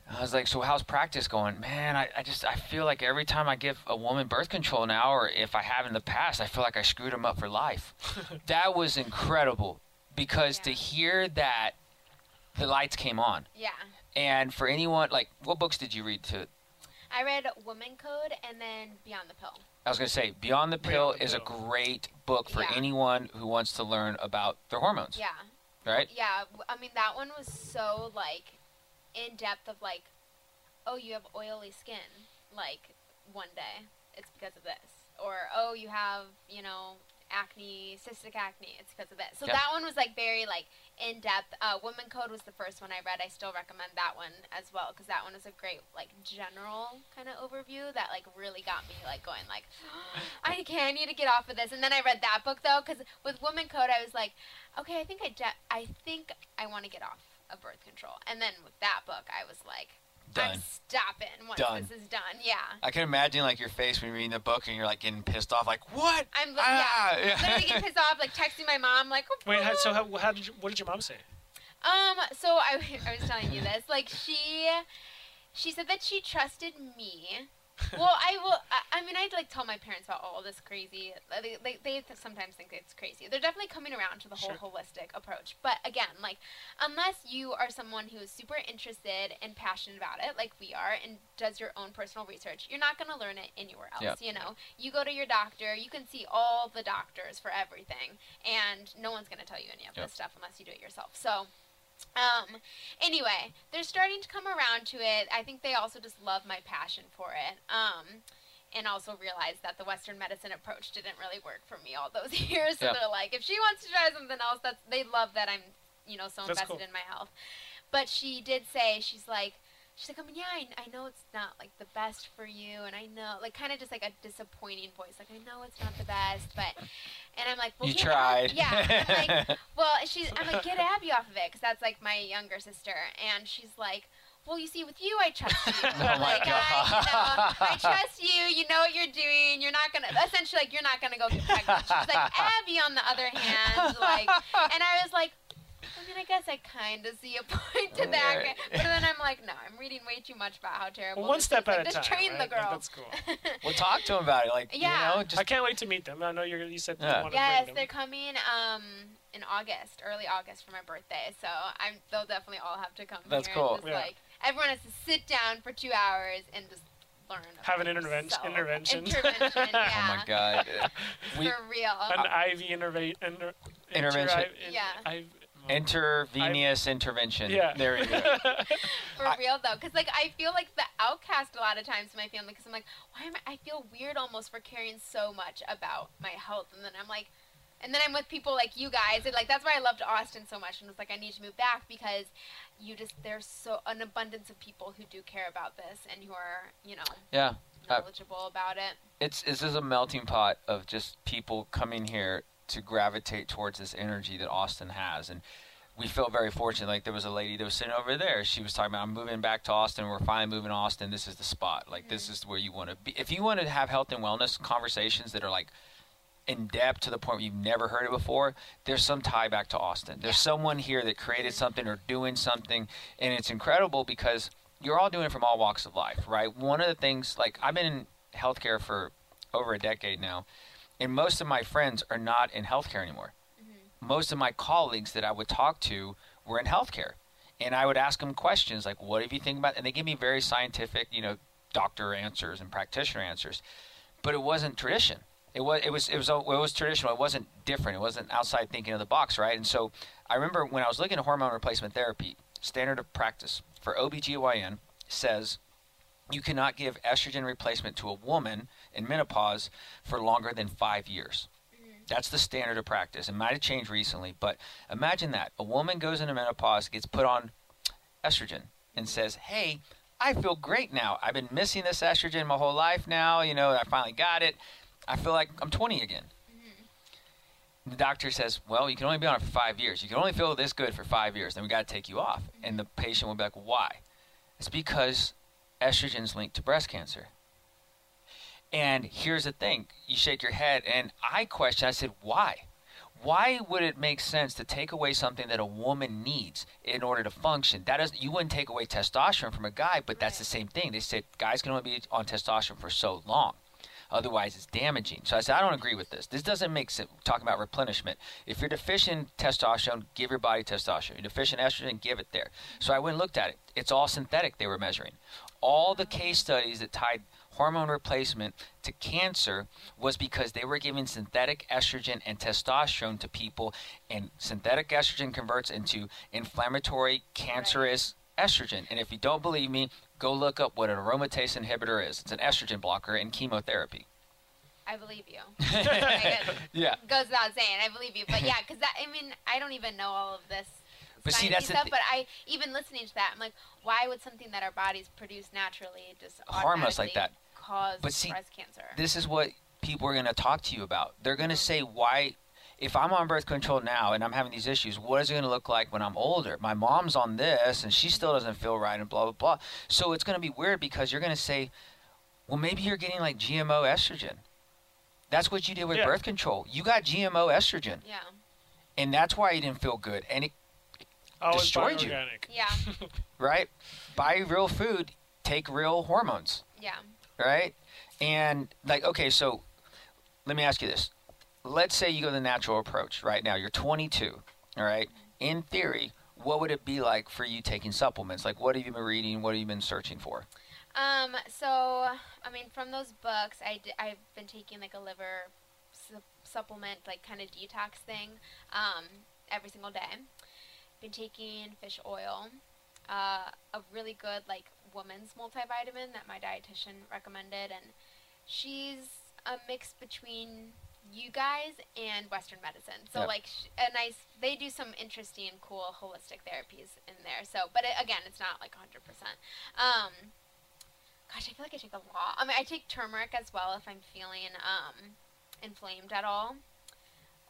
I was like, so how's practice going? Man, I, I just I feel like every time I give a woman birth control now, or if I have in the past, I feel like I screwed them up for life. that was incredible because to hear that, the lights came on. Yeah. And for anyone, like, what books did you read to? I read Woman Code and then Beyond the Pill. I was going to say, Beyond the Beyond Pill the is a great book for Yeah. anyone who wants to learn about their hormones, Yeah. right? Yeah. I mean, that one was so, like, in depth of, like, oh, you have oily skin, like, one day. It's because of this. Or, oh, you have, you know, acne, cystic acne. It's because of this. So Yeah. that one was, like, very, like, in depth. Uh, Woman Code was the first one I read. I still recommend that one as well because that one is a great, like, general kind of overview that, like, really got me, like, going, like, I can't, I need to get off of this. And then I read that book, though, because with Woman Code, I was like, okay, I think I, de- I think I want to get off of birth control. And then with that book, I was like, I'm stopping once Done. this is done. Yeah. I can imagine like your face when you're reading the book and you're like getting pissed off, like what? I'm li- Ah, yeah, yeah. literally getting pissed off, like texting my mom, like. "Oh, Wait, how, so how, how did you, what did your mom say? Um. So I, I was telling you this. Like she, she said that she trusted me. Well, I will. I, I mean, I'd like tell my parents about all this crazy. Uh, they, they, they sometimes think it's crazy. They're definitely coming around to the whole Sure. holistic approach. But again, like, unless you are someone who is super interested and passionate about it, like we are, and does your own personal research, you're not going to learn it anywhere else. Yep. You know, you go to your doctor, you can see all the doctors for everything, and no one's going to tell you any of Yep. this stuff unless you do it yourself. So. Um, anyway, they're starting to come around to it. I think they also just love my passion for it. Um, and also realize that the Western medicine approach didn't really work for me all those years. So Yeah. they're like, if she wants to try something else, that's they love that I'm, you know, so invested cool. in my health. But she did say, she's like, she's like, I mean, yeah, I, I know it's not like the best for you, and I know, like, kind of just like a disappointing voice, like, I know it's not the best, but, and I'm like, well, You tried. Ab- yeah, I'm like, well, she's, I'm like, get Abby off of it, because that's like my younger sister, and she's like, well, you see, with you, I trust you. Oh my like, I, you know, I trust you. You know what you're doing. You're not gonna, essentially, like, you're not gonna go get pregnant. She's like, Abby, on the other hand, like, and I was like, I mean, I guess I kind of see a point to that. Right. But then I'm like, no, I'm reading way too much about how terrible. Well, one this step is. at Like, a just time. train right? the Like, girl. that's cool. well, talk to them about it. Like, Yeah. you know, I can't wait to meet them. I know you're, you said Yeah. you want to yes, bring they're coming um in August, early August for my birthday. So I'm they'll definitely all have to come That's here. cool. And just, Yeah. Like everyone has to sit down for two hours and just learn. Have an intervention- themselves. intervention. Intervention. Yeah. oh my god, we for real. An IV interva- inter- Intervention. inter- Yeah. I- intravenous intervention. Yeah. there you go. For real though, because like I feel like the outcast a lot of times in my family. Because I'm like, why am I? I feel weird almost for caring so much about my health, and then I'm like, and then I'm with people like you guys, and like that's why I loved Austin so much, and was like, I need to move back because you just there's so an abundance of people who do care about this and who are you know Yeah. Uh, knowledgeable about it. it's this is a melting pot of just people coming here to gravitate towards this energy that Austin has. And we felt very fortunate. Like there was a lady that was sitting over there. She was talking about I'm moving back to Austin. We're finally moving to Austin. This is the spot. Like this is where you want to be. If you want to have health and wellness conversations that are like in depth to the point where you've never heard it before, there's some tie back to Austin. There's someone here that created something or doing something, and it's incredible because you're all doing it from all walks of life, right? One of the things, like I've been in healthcare for over a decade now, and most of my friends are not in healthcare anymore. Mm-hmm. Most of my colleagues that I would talk to were in healthcare, and I would ask them questions like, "What do you think about?" And they give me very scientific, you know, doctor answers and practitioner answers, but it wasn't tradition. It was it was it was it was traditional. It wasn't different. It wasn't outside thinking of the box, right? And so I remember when I was looking at hormone replacement therapy, standard of practice for OBGYN says you cannot give estrogen replacement to a woman in menopause for longer than five years. Mm-hmm. That's the standard of practice. It might have changed recently, but imagine that. A woman goes into menopause, gets put on estrogen, and says, Hey, I feel great now. I've been missing this estrogen my whole life now. You know, I finally got it. I feel like I'm 20 again. Mm-hmm. The doctor says, Well, you can only be on it for five years. You can only feel this good for five years. Then we got to take you off. And mm-hmm. the patient will be like, Why? It's because estrogen's linked to breast cancer. And here's the thing you shake your head, and I question, I said, Why? why would it make sense to take away something that a woman needs in order to function? That is, you wouldn't take away testosterone from a guy, but that's the same thing. They said guys can only be on testosterone for so long. Otherwise, it's damaging. So I said, I don't agree with this. This doesn't make sense. Talking about replenishment. If you're deficient in testosterone, give your body testosterone. You're deficient in estrogen, give it there. So I went and looked at it. It's all synthetic they were measuring. All the case studies that tied hormone replacement to cancer was because they were giving synthetic estrogen and testosterone to people, and synthetic estrogen converts into inflammatory, cancerous estrogen. And if you don't believe me, go look up what an aromatase inhibitor is. It's an estrogen blocker in chemotherapy. I believe you. It Yeah. goes without saying, I believe you. But yeah, because I mean, I don't even know all of this. But see, that's the stuff, thi- but I even listening to that, I'm like, why would something that our bodies produce naturally just Harm us like that? Cause But see, breast cancer. this is what people are going to talk to you about. They're going to mm-hmm. say, why, if I'm on birth control now and I'm having these issues, what is it going to look like when I'm older? My mom's on this and she still doesn't feel right and blah, blah, blah. So it's going to be weird because you're going to say, well, maybe you're getting like GMO estrogen. That's what you did with Yeah. birth control. You got GMO estrogen, yeah, and that's why you didn't feel good. And it, Always Destroyed you. organic. yeah, right? Buy real food, take real hormones. yeah. right? And like, okay, so let me ask you this: Let's say you go the natural approach right now. You're 22, all right? In theory, what would it be like for you taking supplements? Like, what have you been reading? What have you been searching for? Um, so I mean, from those books, I d- I've been taking like a liver su- supplement, like kind of detox thing, um, every single day. Been taking fish oil, uh, a really good like woman's multivitamin that my dietitian recommended, and she's a mix between you guys and Western medicine. So Yep. like a nice, they do some interesting, cool holistic therapies in there. So, but it, again, it's not like hundred percent. Um, gosh, I feel like I take a lot. I mean, I take turmeric as well if I'm feeling um, inflamed at all.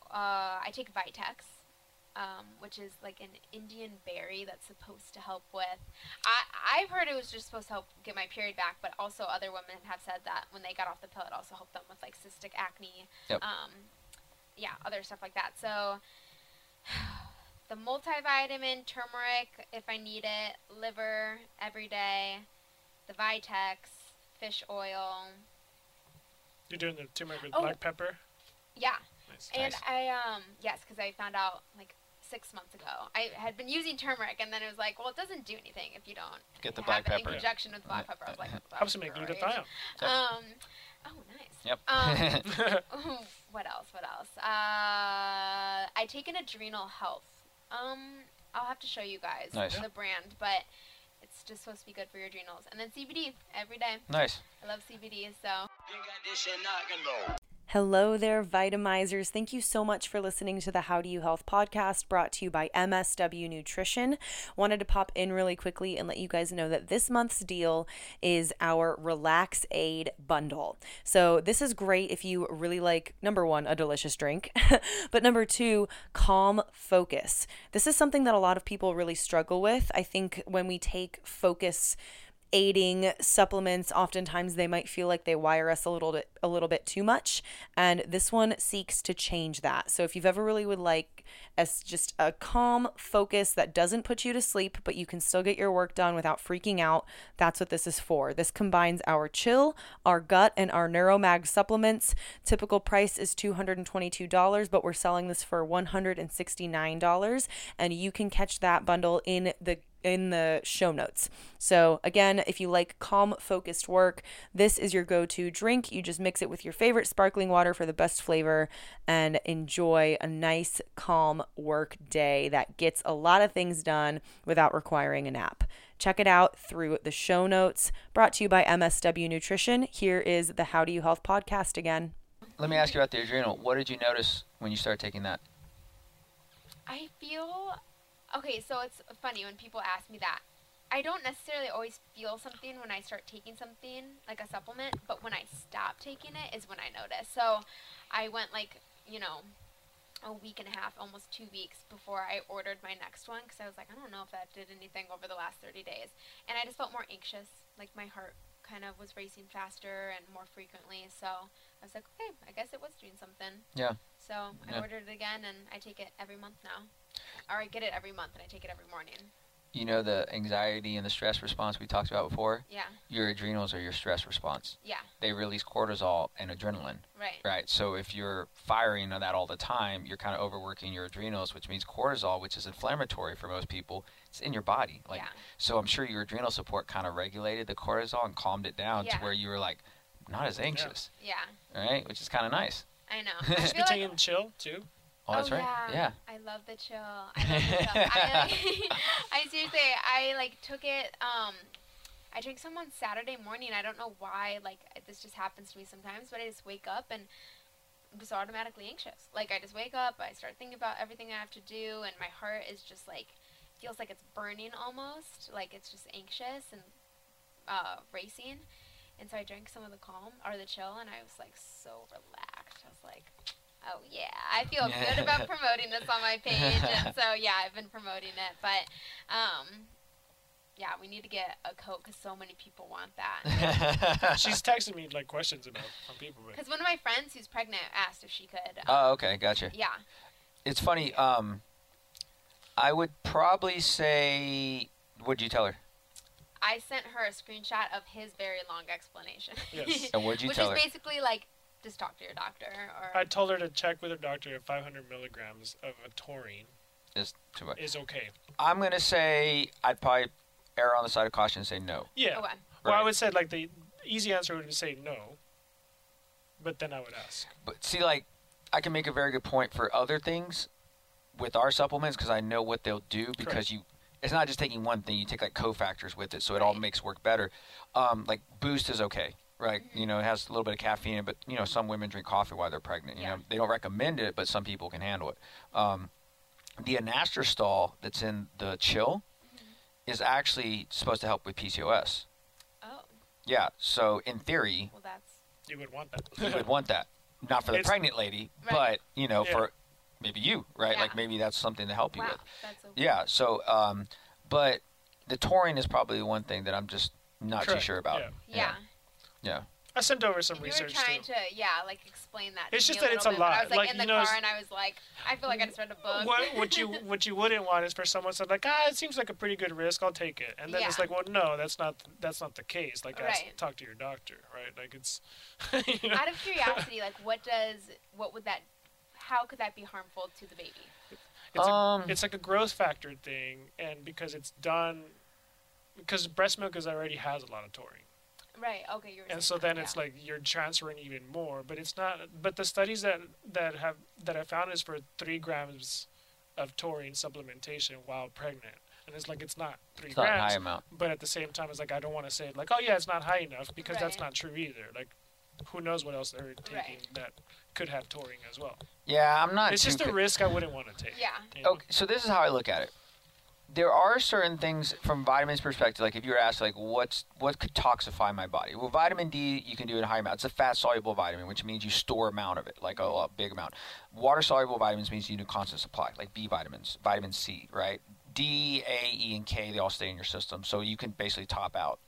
Uh, I take Vitex, um, which is like an Indian berry that's supposed to help with. I I've heard it was just supposed to help get my period back, but also other women have said that when they got off the pill, it also helped them with like cystic acne. Yep. Um, yeah, other stuff like that. So. The multivitamin, turmeric if I need it, liver every day, the Vitex, fish oil. You're doing the turmeric with Oh. black pepper. Yeah, Nice. and Nice. I um yes, because I found out like six months ago I had been using turmeric, and then it was like, well, it doesn't do anything if you don't Get the have black it in pepper. conjunction with black pepper. I was like, Helps to make that's great. glutathione. Um, oh nice. Yep. Um, what else? What else? Uh, I take an adrenal health. Um, I'll have to show you guys Nice. the brand, but it's just supposed to be good for your adrenals. And then CBD every day. nice. I love CBD, so. Hello there, Vitamizers. Thank you so much for listening to the How Do You Health podcast brought to you by MSW Nutrition. Wanted to pop in really quickly and let you guys know that this month's deal is our Relax Aid bundle. So, this is great if you really like, number one, a delicious drink, but number two, calm focus. This is something that a lot of people really struggle with. I think when we take focus, aiding supplements oftentimes they might feel like they wire us a little bit a little bit too much and this one seeks to change that. So if you've ever really would like as just a calm focus that doesn't put you to sleep but you can still get your work done without freaking out that's what this is for. This combines our chill our gut and our neuromag supplements. Typical price is $222 but we're selling this for $169 and you can catch that bundle in the in the show notes. So, again, if you like calm, focused work, this is your go to drink. You just mix it with your favorite sparkling water for the best flavor and enjoy a nice, calm work day that gets a lot of things done without requiring a nap. Check it out through the show notes brought to you by MSW Nutrition. Here is the How Do You Health podcast again. Let me ask you about the adrenal. What did you notice when you started taking that? I feel okay. So it's funny when people ask me that. I don't necessarily always feel something when I start taking something like a supplement, but when I stop taking it is when I notice. So I went like you know a week and a half, almost two weeks before I ordered my next one because I was like, I don't know if that did anything over the last 30 days, and I just felt more anxious. Like my heart kind of was racing faster and more frequently. So I was like, okay, I guess it was doing something. Yeah. So I Yeah. ordered it again, and I take it every month now, or I get it every month, and I take it every morning. You know the anxiety and the stress response we talked about before? Yeah, Your adrenals are your stress response. yeah, They release cortisol and adrenaline. right. Right. So if you're firing on that all the time, you're kind of overworking your adrenals, which means cortisol, which is inflammatory for most people, it's in your body. Like yeah, so I'm sure your adrenal support kind of regulated the cortisol and calmed it down Yeah. to where you were like not as anxious, yeah. right? Which is kind of nice. I know. I Just feel be taking like, chill too. Oh, that's oh, right. Yeah. Yeah. I love the chill. I love the chill. I, like, I seriously, I like took it. Um, I drank some on Saturday morning. I don't know why. Like this just happens to me sometimes, but I just wake up and I'm just automatically anxious. Like I just wake up, I start thinking about everything I have to do, and my heart is just like feels like it's burning almost. Like it's just anxious and uh, racing. And so I drank some of the calm or the chill, and I was like so relaxed. I was like, oh yeah, I feel good about promoting this on my page. And so yeah, I've been promoting it. But um, yeah, we need to get a coat because so many people want that. She's texting me like questions about from people. But Because one of my friends who's pregnant asked if she could. um, oh, okay, gotcha. yeah. It's funny. Um, I would probably say, what'd you tell her? I sent her a screenshot of his very long explanation. Yes. And what'd you Which tell is her? basically like, just talk to your doctor. Or I told her to check with her doctor if 500 milligrams of a taurine Is too much. is okay. I'm gonna say I'd probably err on the side of caution and say no. Yeah. Okay. Well, I would say like the easy answer would be say no, but then I would ask. But see, like, I can make a very good point for other things with our supplements because I know what they'll do because Correct. you. It's not just taking one thing; you take like cofactors with it, so it all makes work better. Um, like Boost is okay, right? You know, it has a little bit of caffeine, but you know, some women drink coffee while they're pregnant. You Yeah. know, they don't recommend it, but some people can handle it. Um, the inositol that's in the chill is actually supposed to help with PCOS. Oh, Yeah, so in theory, well, that's. You would want that. you would want that. Not for the It's- pregnant lady, Right. but you know, Yeah. for maybe you, right? Like maybe that's something to help you Wow. with. That's so Yeah. So, um, but the taurine is probably the one thing that I'm just not too sure about. yeah. Yeah. Yeah. I sent over some research. you were trying too. to, yeah, like explain that. to It's me just a that it's a bit, but I lot. was like, Like, in the know, car, and I was like, I feel like I just read a book. What, what you what you wouldn't want is for someone said like ah it seems like a pretty good risk I'll take it and then it's like well no that's not that's not the case like ask, Right. talk to your doctor right like it's you know? Out of curiosity, like, what does, what would that, how could that be harmful to the baby? It's, Um, a, it's like a growth factor thing, and because it's done, because breast milk is already has a lot of taurine, Right. Okay. You were. and saying so that, then yeah. it's like you're transferring even more. But it's not. But the studies that that have that I found is for three grams of taurine supplementation while pregnant, and it's like it's not three It's not a grams. high amount. But at the same time, it's like I don't want to say like, oh yeah, it's not high enough because that's not true either. Like, who knows what else they're taking Right. that could have taurine as well. Yeah, I'm not. it's too just a co- risk I wouldn't want to take. Yeah. you know? Okay, so this is how I look at it. There are certain things from vitamins perspective, like if you were asked, like what's what could toxify my body? Well, vitamin D you can do it in high amounts. It's a fat soluble vitamin, which means you store amount of it, like a, a big amount. Water soluble vitamins means you need a constant supply, like B vitamins, vitamin C, right? D, A, E, and K they all stay in your system, so you can basically top out.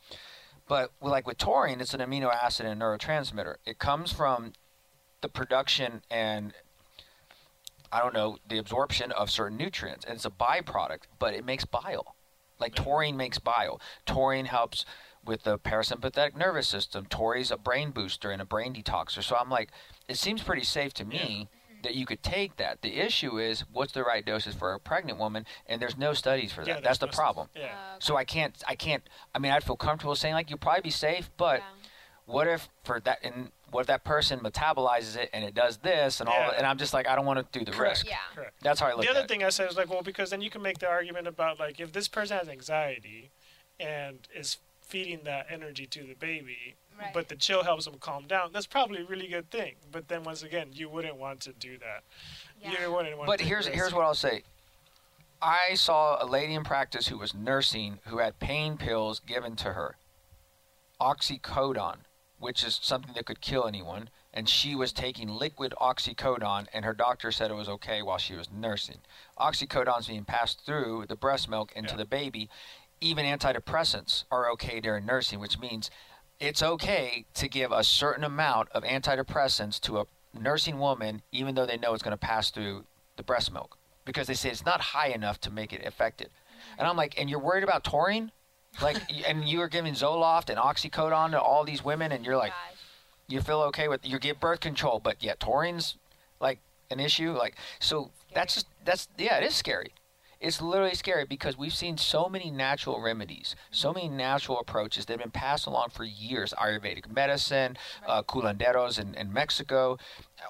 But like with taurine, it's an amino acid and a neurotransmitter. It comes from the production and I don't know, the absorption of certain nutrients. And it's a byproduct, but it makes bile. Like taurine makes bile. Taurine helps with the parasympathetic nervous system. Taurine's a brain booster and a brain detoxer. So I'm like, it seems pretty safe to me that you could take that. The issue is what's the right doses for a pregnant woman, and there's no studies for that. Yeah, That's there's the no st- problem. Yeah. Uh, So I can't, I can't. I mean, I'd feel comfortable saying like you'll probably be safe, but yeah. what if for that and what if that person metabolizes it and it does this and all Yeah. that, and I'm just like I don't want to do the Correct. risk. Yeah. Correct. That's how I look the at other it. thing I said is like, well, because then you can make the argument about like if this person has anxiety and is feeding that energy to the baby, Right. but the chill helps them calm down. That's probably a really good thing. But then once again, you wouldn't want to do that. Yeah. You wouldn't want. But to take here's here's what I'll say. I saw a lady in practice who was nursing who had pain pills given to her, oxycodone, which is something that could kill anyone, and she was taking liquid oxycodone, and her doctor said it was okay while she was nursing. Oxycodone's being passed through the breast milk into Yeah. the baby. Even antidepressants are okay during nursing, which means it's okay to give a certain amount of antidepressants to a nursing woman, even though they know it's going to pass through the breast milk, because they say it's not high enough to make it effective. And I'm like, and you're worried about taurine, like, and you are giving Zoloft and oxycodone to all these women, and you're like, Gosh. you feel okay with you get birth control, but yet taurine's like an issue. Like so, that's just that's yeah, it is scary. It's literally scary because we've seen so many natural remedies, so many natural approaches that have been passed along for years. Ayurvedic medicine, uh, curanderos in, in Mexico,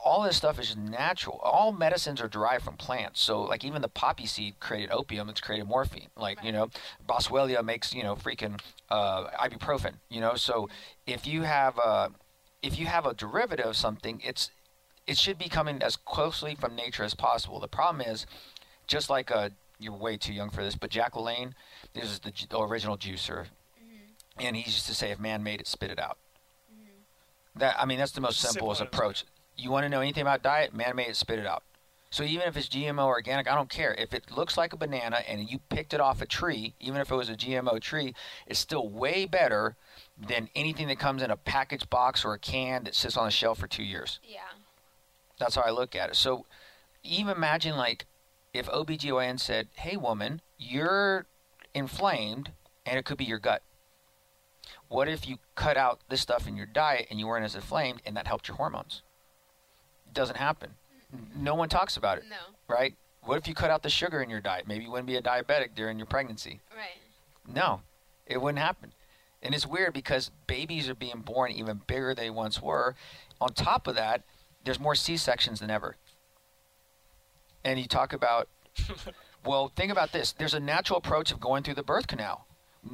all this stuff is natural. All medicines are derived from plants. So, like even the poppy seed created opium, it's created morphine. Like you know, Boswellia makes you know freaking uh, ibuprofen. You know, so if you have a if you have a derivative of something, it's it should be coming as closely from nature as possible. The problem is, just like uh, you're way too young for this, but Jack LaLanne, this is the, the original juicer, mm-hmm. and he used to say, "If man made it, spit it out." Mm-hmm. That I mean, that's the most Simple simplest answer. approach. You want to know anything about diet? Man made it, spit it out. So even if it's GMO organic, I don't care. If it looks like a banana and you picked it off a tree, even if it was a GMO tree, it's still way better than anything that comes in a package box or a can that sits on the shelf for two years. Yeah. That's how I look at it. So even imagine like if OBGYN said, Hey woman, you're inflamed and it could be your gut. What if you cut out this stuff in your diet and you weren't as inflamed and that helped your hormones? It doesn't happen. No one talks about it, No. right? What if you cut out the sugar in your diet? Maybe you wouldn't be a diabetic during your pregnancy. Right. No, it wouldn't happen. And it's weird because babies are being born even bigger than they once were. On top of that, there's more C sections than ever. And you talk about, well, think about this. There's a natural approach of going through the birth canal.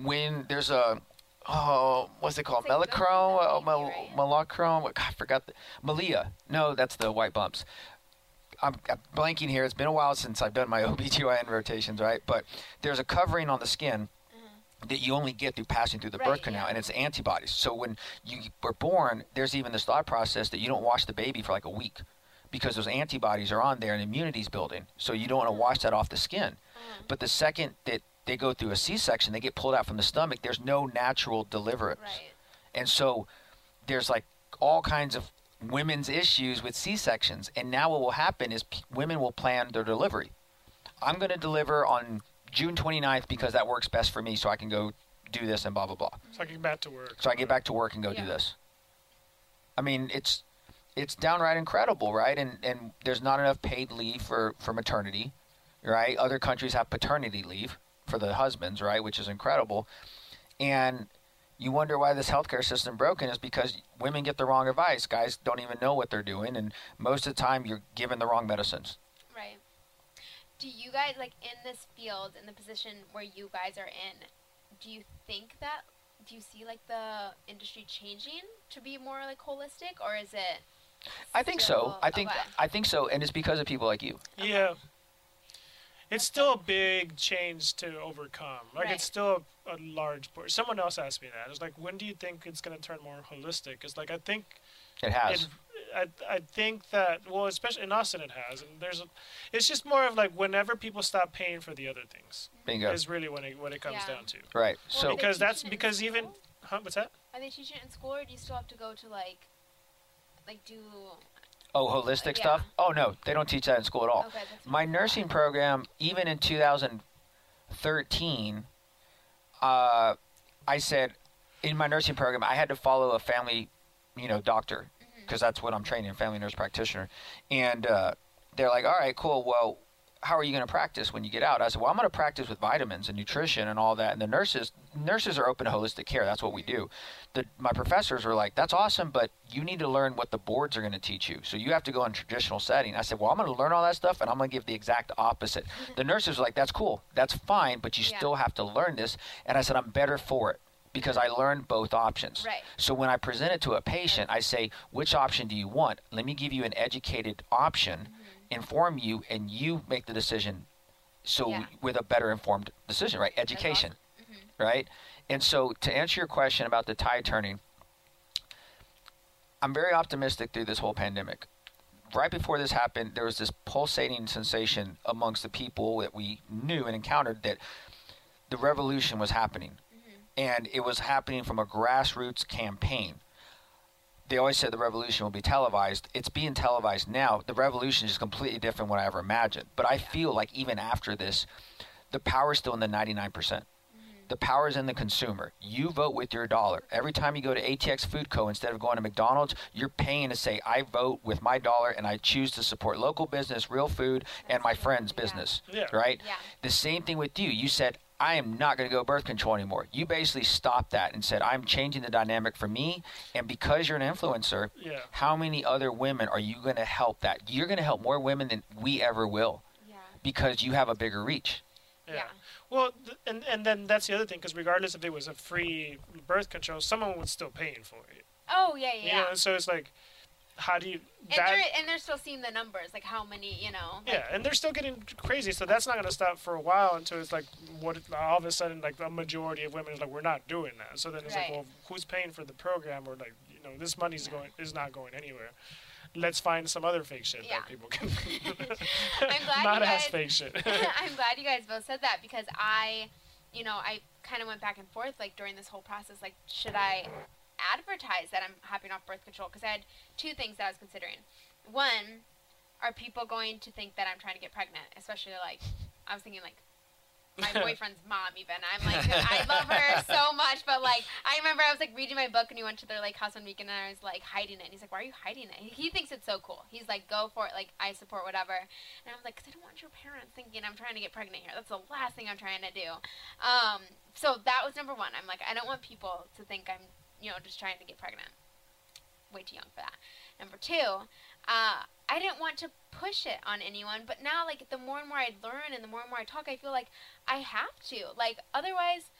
When there's a, oh, what's it called? Like Melachrome? Oh, mel- right? God, I forgot. The, milia. No, that's the white bumps. I'm, I'm blanking here. It's been a while since I've done my OBGYN rotations, right? But there's a covering on the skin that you only get through passing through the birth canal, yeah. and it's antibodies. So when you were born, there's even this thought process that you don't wash the baby for like a week because those antibodies are on there and immunity's building. So you don't want to wash that off the skin. Mm. But the second that they go through a C-section, they get pulled out from the stomach. There's no natural deliverance. Right. And so there's like all kinds of women's issues with C-sections. And now what will happen is p- women will plan their delivery. I'm going to deliver on June 29th because that works best for me so I can go do this and blah, blah, blah. So I can get back to work. So I get back to work and go Yeah. do this. I mean, it's it's downright incredible, right? And and there's not enough paid leave for for maternity, right? Other countries have paternity leave for the husbands, right, which is incredible. And you wonder why this healthcare system broken is because women get the wrong advice. Guys don't even know what they're doing, and most of the time you're given the wrong medicines. Right. Do you guys like in this field, in the position where you guys are in? Do you think that? Do you see like the industry changing to be more like holistic, or is it? I think so. Uh, I think okay. I think so, and it's because of people like you. Yeah. It's still a big change to overcome. Like Right. it's still a, a large portion. Someone else asked me that. It's like, when do you think it's going to turn more holistic? It's like I think It has. it, I, I think that well, especially in Austin, it has. And there's, a, it's just more of like whenever people stop paying for the other things Bingo. is really when it what it comes Yeah. down to. Right. Well, So because that's because even huh, what's that? Are they teaching it in school, or do you still have to go to like, like do? Oh, holistic Yeah. stuff? Oh no, they don't teach that in school at all. Okay, My nursing program, even in 2013, uh, I said in my nursing program I had to follow a family, you know, doctor because that's what I'm trained in, family nurse practitioner. And uh, they're like, all right, cool. Well, how are you going to practice when you get out? I said, well, I'm going to practice with vitamins and nutrition and all that. And the nurses, nurses are open to holistic care. That's what we do. The, my professors were like, that's awesome, but you need to learn what the boards are going to teach you. So you have to go in traditional setting. I said, well, I'm going to learn all that stuff and I'm going to give the exact opposite. Mm-hmm. the nurses were like, that's cool. That's fine, but you Yeah. still have to learn this. And I said, I'm better for it because I learned both options. Right. So when I present it to a patient, I say, which option do you want? Let me give you an educated option, mm-hmm. Inform you, and you make the decision. So Yeah. with a better informed decision, right? Uh-huh. Education, mm-hmm. right? And so to answer your question about the tide turning, I'm very optimistic through this whole pandemic. Right before this happened, there was this pulsating sensation amongst the people that we knew and encountered that the revolution was happening mm-hmm. and it was happening from a grassroots campaign. They always said the revolution will be televised. It's being televised now. The revolution is completely different than what I ever imagined. But I feel like even after this, the power is still in the 99%. Mm-hmm. The power is in the consumer. You vote with your dollar. Every time you go to ATX Food Co. instead of going to McDonald's, you're paying to say, I vote with my dollar and I choose to support local business, real food, and my friend's Yeah. business. Yeah. Right? Yeah. The same thing with you. You said, I am not going to go birth control anymore. You basically stopped that and said, I'm changing the dynamic for me. And because you're an influencer, Yeah. how many other women are you going to help that? You're going to help more women than we ever will Yeah. because you have a bigger reach. Yeah. Well, th- and and then that's the other thing because regardless if it was a free birth control, someone was still paying for it. Oh yeah, yeah. You know, so it's like, how do you And that? they're and they're still seeing the numbers, like how many, you know. Like, yeah, and they're still getting crazy, so that's not going to stop for a while until it's like, what? All of a sudden, like a majority of women is like, we're not doing that. So then it's Right. like, well, who's paying for the program? Or like, you know, this money's Yeah. going is not going anywhere. Let's find some other fake shit Yeah. that people can. I'm glad not guys- fake shit. I'm glad you guys both said that because I, you know, I kind of went back and forth like during this whole process. Like, should I advertise that I'm hopping off birth control? Because I had two things that I was considering. One, are people going to think that I'm trying to get pregnant? Especially like, I was thinking like. My boyfriend's mom, even I'm like, I love her so much, but like, I remember I was like reading my book and he went to their like house one weekend and I was like hiding it. And he's like, "Why are you hiding it?" He thinks it's so cool. He's like, "Go for it!" Like, I support whatever. And I was like, because I don't want your parents thinking I'm trying to get pregnant here. That's the last thing I'm trying to do. Um, so that was number one. I'm like, I don't want people to think I'm, you know, just trying to get pregnant. Way too young for that. Number two, uh, I didn't want to push it on anyone, but now, like, the more and more I learn and the more and more I talk, I feel like I have to. Like, otherwise,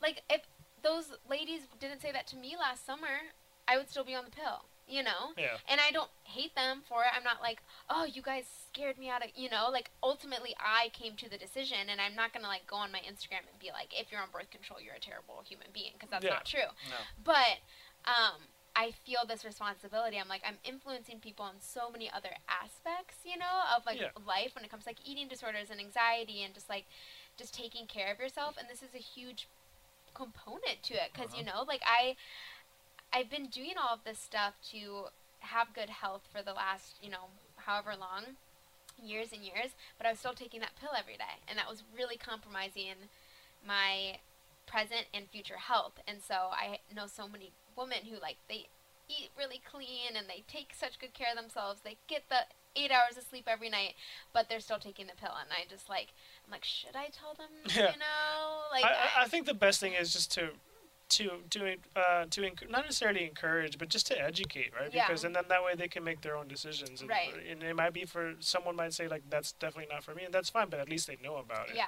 like, if those ladies didn't say that to me last summer, I would still be on the pill, you know? yeah. and I don't hate them for it. I'm not like, oh, you guys scared me out of, you know, like ultimately I came to the decision, and I'm not gonna like go on my Instagram and be like, if you're on birth control, you're a terrible human being, because that's Yeah. not true. No. But um, I feel this responsibility. I'm like, I'm influencing people on so many other aspects, you know, of like Yeah. life when it comes to like eating disorders and anxiety and just like just taking care of yourself. And this is a huge component to it because you know, like I, I've been doing all of this stuff to have good health for the last, you know, however long, years and years, but I was still taking that pill every day, and that was really compromising my present and future health. And so I know so many women who like they eat really clean and they take such good care of themselves. They get the eight hours of sleep every night, but they're still taking the pill. And I just like, I'm like, should I tell them? Yeah. You know, like I, I- I think the best thing is just to to to uh, to enc- not necessarily encourage, but just to educate, right? Yeah. Because and then that way they can make their own decisions. And, Right. And it might be for someone might say like that's definitely not for me, and that's fine. But at least they know about it. yeah,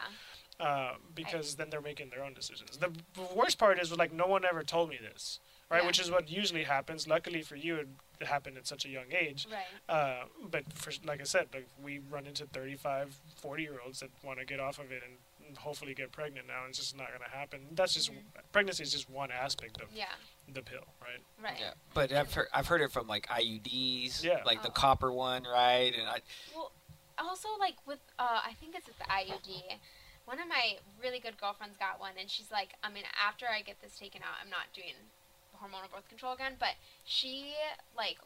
Uh, because then they're making their own decisions. The worst part is like no one ever told me this, right? Yeah. Which is what usually happens. Luckily for you, it happened at such a young age. right. Uh, but for like I said, like we run into 35, 40 year olds that want to get off of it and hopefully get pregnant now. and It's just not going to happen. That's just pregnancy is just one aspect of Mm-hmm. Yeah, the pill, right? right. Yeah, but I've heard, I've heard it from like IUDs, Yeah. like the Oh. copper one, right? And I, Well, also like with uh, I think it's with the IUD. One of my really good girlfriends got one, and she's like, I mean, after I get this taken out, I'm not doing hormonal birth control again. But she like,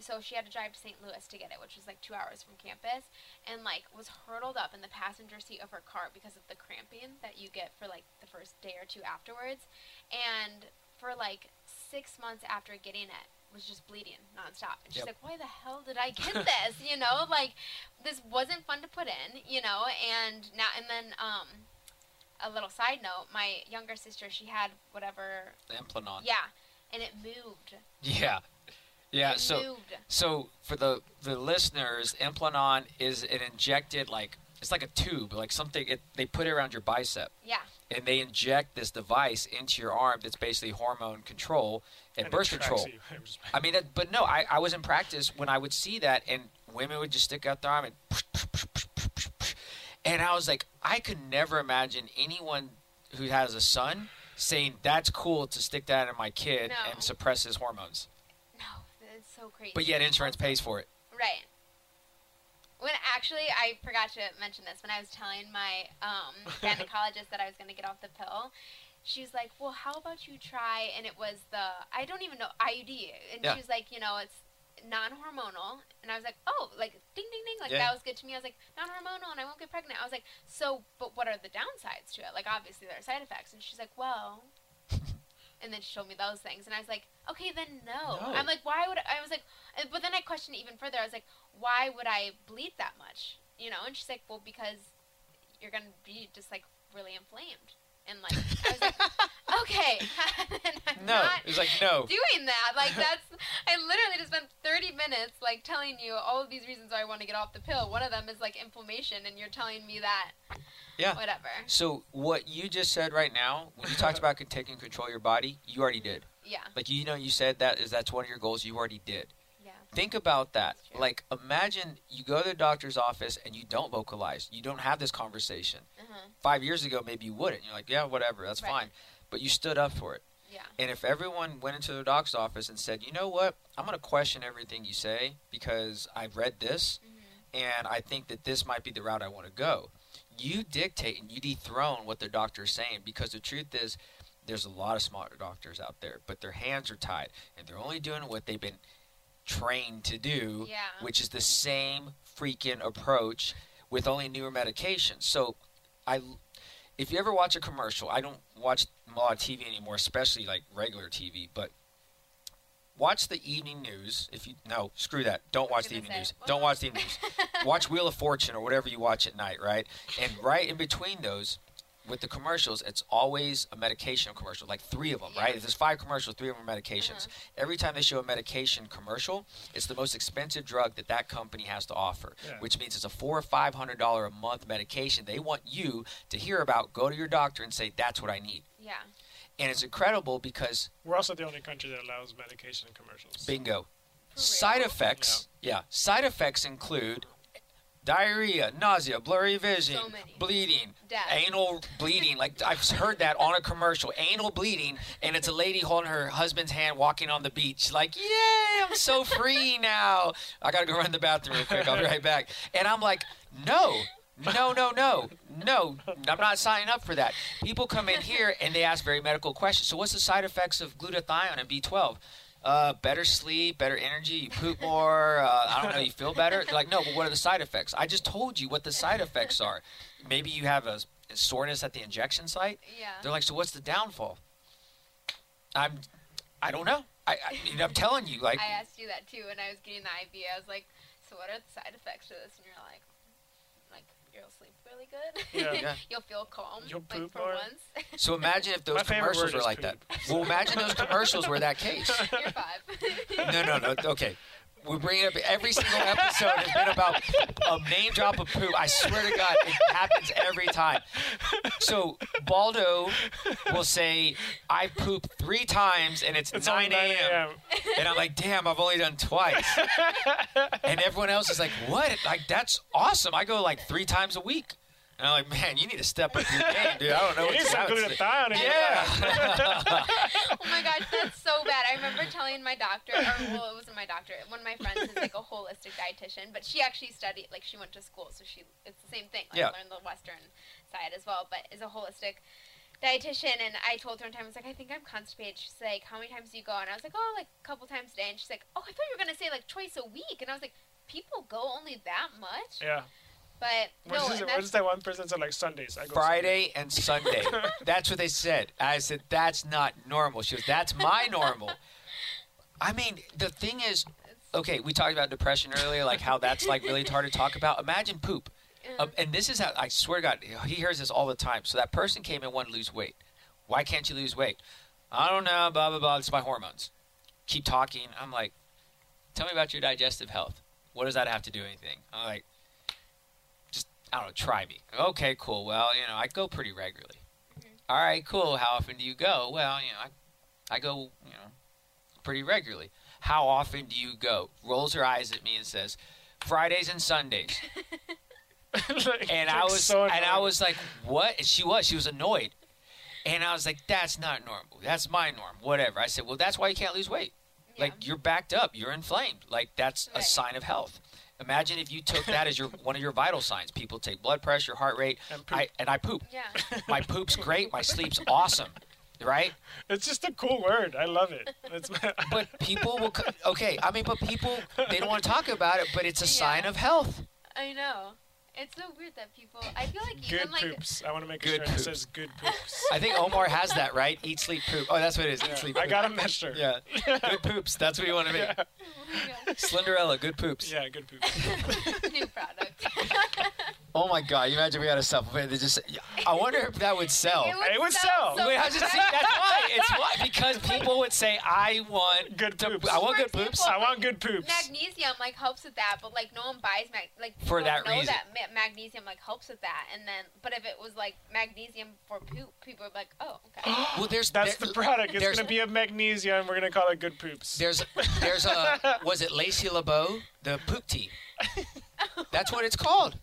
so she had to drive to St. Louis to get it, which was like two hours from campus, and like was hurtled up in the passenger seat of her car because of the cramping that you get for like the first day or two afterwards, and for like six months after getting it was just bleeding nonstop. And she's Yep. like, "Why the hell did I get this?" you know, like this wasn't fun to put in, you know. And now and then, um, a little side note: my younger sister, she had whatever, the Implanon. yeah, and it moved. Yeah, yeah. So, moved. so for the the listeners, Implanon is an injected like it's like a tube, like something it, they put it around your bicep, Yeah, and they inject this device into your arm that's basically hormone control and, it birth control. I'm just- I mean, that, but no, I, I was in practice when I would see that, and women would just stick out their arm and, and I was like, I could never imagine anyone who has a son saying that's cool to stick that in my kid No. and suppress his hormones, no, it's so crazy. but yet insurance pays for it. Right. When actually, I forgot to mention this. When I was telling my um, gynecologist that I was going to get off the pill, she was like, "Well, how about you try?" And it was the I don't even know IUD, and Yeah. she was like, "You know, it's non-hormonal." And I was like, "Oh, like ding ding ding!" Like Yeah. that was good to me. I was like, "Non-hormonal, and I won't get pregnant." I was like, "So, but what are the downsides to it? Like, obviously there are side effects." And she's like, "Well." And then she told me those things, and I was like, "Okay, then no." No. I'm like, "Why would I?" I was like, but then I questioned even further. I was like, "Why would I bleed that much?" You know? And she's like, "Well, because you're gonna be just like really inflamed." And like, I was like, "Okay." No, it's like no. doing that. Like that's I literally just spent 30 minutes like telling you all of these reasons why I want to get off the pill. One of them is like inflammation and you're telling me that Yeah. whatever. So what you just said right now, when you talked about taking control of your body, you already did. Yeah. Like you know, you said that is that's one of your goals. You already did. Yeah. Think about that. Like imagine you go to the doctor's office and you don't vocalize. You don't have this conversation. Uh-huh. Five years ago, maybe you wouldn't. You're like, yeah, whatever, that's Right. fine. But you stood up for it. Yeah. And if everyone went into the doc's office and said, you know what, I'm going to question everything you say because I've read this hmm and I think that this might be the route I want to go. You dictate and you dethrone what the doctor is saying because the truth is, there's a lot of smart doctors out there, but their hands are tied and they're only doing what they've been trained to do, Yeah. which is the same freaking approach with only newer medications. So, I, if you ever watch a commercial, I don't watch a lot of TV anymore, especially like regular TV, but watch the evening news. If you no, screw that. Don't watch the evening say, news. Don't watch the evening news. watch Wheel of Fortune or whatever you watch at night, right? And right in between those, with the commercials, it's always a medication commercial, like three of them, right? If there's five commercials, three of them are medications. Every time they show a medication commercial, it's the most expensive drug that that company has to offer, Yeah. which means it's a four or five hundred dollar a month medication. They want you to hear about, go to your doctor, and say that's what I need. Yeah. And it's incredible because We're also the only country that allows medication commercials. Bingo. Side effects, yeah. Side effects include diarrhea, nausea, blurry vision, So bleeding, Death. anal bleeding. Like I've heard that on a commercial, anal bleeding, and it's a lady holding her husband's hand walking on the beach. Like, yay, I'm so free now. I gotta go run to the bathroom real quick. I'll be right back. And I'm like, no. No, no, no, no. I'm not signing up for that. People come in here and they ask very medical questions. So, what's the side effects of glutathione and B12? Uh, better sleep, better energy, you poop more, uh, I don't know, you feel better. They're like, no, but what are the side effects? I just told you what the side effects are. Maybe you have a soreness at the injection site. Yeah. They're like, so what's the downfall? I'm, I don't know. I, I I'm telling you, like, I asked you that too when I was getting the IV. I was like, "So what are the side effects of this?" And you're like, "Like you'll sleep really good. Yeah. Yeah. you'll feel calm. You'll like for more. once. so imagine if those My commercials were is like that. Well, imagine those commercials were that case. you're five. No, no, no. Okay. We bring it up every single episode has been about a name drop of poo. I swear to God, it happens every time. So Baldo will say, "I poop three times and it's, It's 9 9 a.m." And I'm like, "Damn, I've only done twice." and everyone else is like, "What? Like that's awesome! I go like three times a week." And I'm like, "Man, you need to step up your game, dude. I don't know You what need to some say." glutathione in your Yeah. life. oh my gosh, that's so bad. I remember telling my doctor, or well, it wasn't my doctor. One of my friends is like a holistic dietitian, but she actually studied, like she went to school, so she it's the same thing. Like Yeah. learned the Western side as well, but is a holistic dietitian. And I told her one time, I was like, I think I'm constipated. She's like, How many times do you go? And I was like, Oh, like a couple times a day. And she's like, Oh, I thought you were gonna say like twice a week. And I was like, People go only that much, Yeah. But What no, is, and what that's is that one person said like Sundays? I go Friday and Sunday. That's what they said. I said, that's not normal. She goes, that's my normal. I mean, the thing is, okay, we talked about depression earlier, like how that's like really hard to talk about. Imagine poop. uh, and this is how, I swear to God, he hears this all the time. So that person came and wanted to lose weight. Why can't you lose weight? I don't know, blah, blah, blah. It's my hormones. Keep talking. I'm like, tell me about your digestive health. What does that have to do with anything? I'm like, just, I don't know, try me. Okay, cool. Well, you know, I go pretty regularly. Mm-hmm. All right, cool. How often do you go? Well, you know, I, I go, you know, pretty regularly. How often do you go? Rolls her eyes at me and says, Fridays and Sundays. Like, And I was so and I was like, "What?" And she was. She was annoyed. And I was like, "That's not normal. That's my norm. Whatever." I said, "Well, that's why you can't lose weight. yeah. Like you're backed up. You're inflamed. Like that's a sign of health." Imagine if you took that as your one of your vital signs. People take blood pressure, heart rate. And poop. I and I poop. yeah. My poop's great. My sleep's awesome. right? It's just a cool word. I love it. It's But people will. Okay, I mean, but people they don't want to talk about it, but it's a sign of health. I know. It's so weird that people. I feel like good even like poops. I want to make Good sure it poops. says good poops. I think Omar has that right. Eat, sleep, poop. Oh, that's what it is. Eat, Yeah, sleep. I poop. got a measure. Yeah, good poops. That's what you want to make. Yeah. Oh. Slenderella, good poops. Yeah, good poops. new product. Oh my God! You imagine we had a supplement that just. I wonder if that would sell. It would, It would sell. sell. So Wait, I just see that's why. It's why because people would say, "I want Good to- poops. I want For good poops." I want good poops. magnesium like helps with that, but like no one buys mag like For that know reason. that ma- magnesium like helps with that, and then but if it was like magnesium for poop, people would be like, oh okay. Well, there's That's there- the product. It's gonna be a magnesium. and We're gonna call it good poops. There's there's a was it Lacey LeBeau the poop tea? That's what it's called.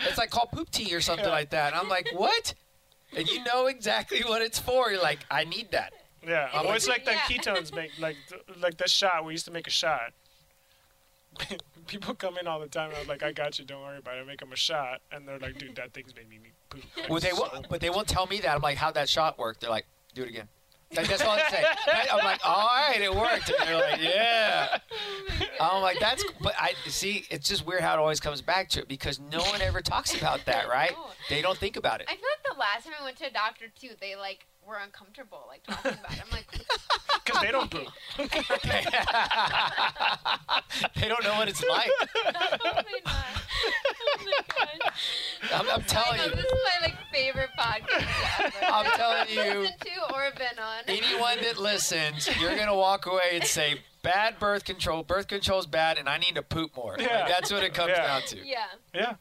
It's like called poop tea or something Yeah. like that. And I'm like, what? And you know exactly what it's for. You're like, I need that. Yeah. I'm Well, it's like the Yeah. ketones make, like like the shot. We used to make a shot. People come in all the time. And I was like, I got you. Don't worry about it. I make them a shot, and they're like, dude, that thing's made me poop. Well, they So- won't, but they won't tell me that. I'm like, how'd that shot work? They're like, do it again. Like, that's all they say. I'm like, all right, it worked. And they're like, yeah. I'm like, that's. But I see. It's just weird how it always comes back to it because no one ever talks about that, right? No. They don't think about it. I feel like the last time I went to a doctor too, they like were uncomfortable like talking about it. I'm like, Because they don't poop. they don't know what it's like. probably not. Oh my god. I'm, I'm telling know you. this is my like favorite podcast ever. I'm telling you. Listened to or been on. Anyone that listens, you're gonna walk away and say, "Bad birth control. Birth control's bad, and I need to poop more." Like, Yeah. that's what it comes Yeah. down to. Yeah. Yeah.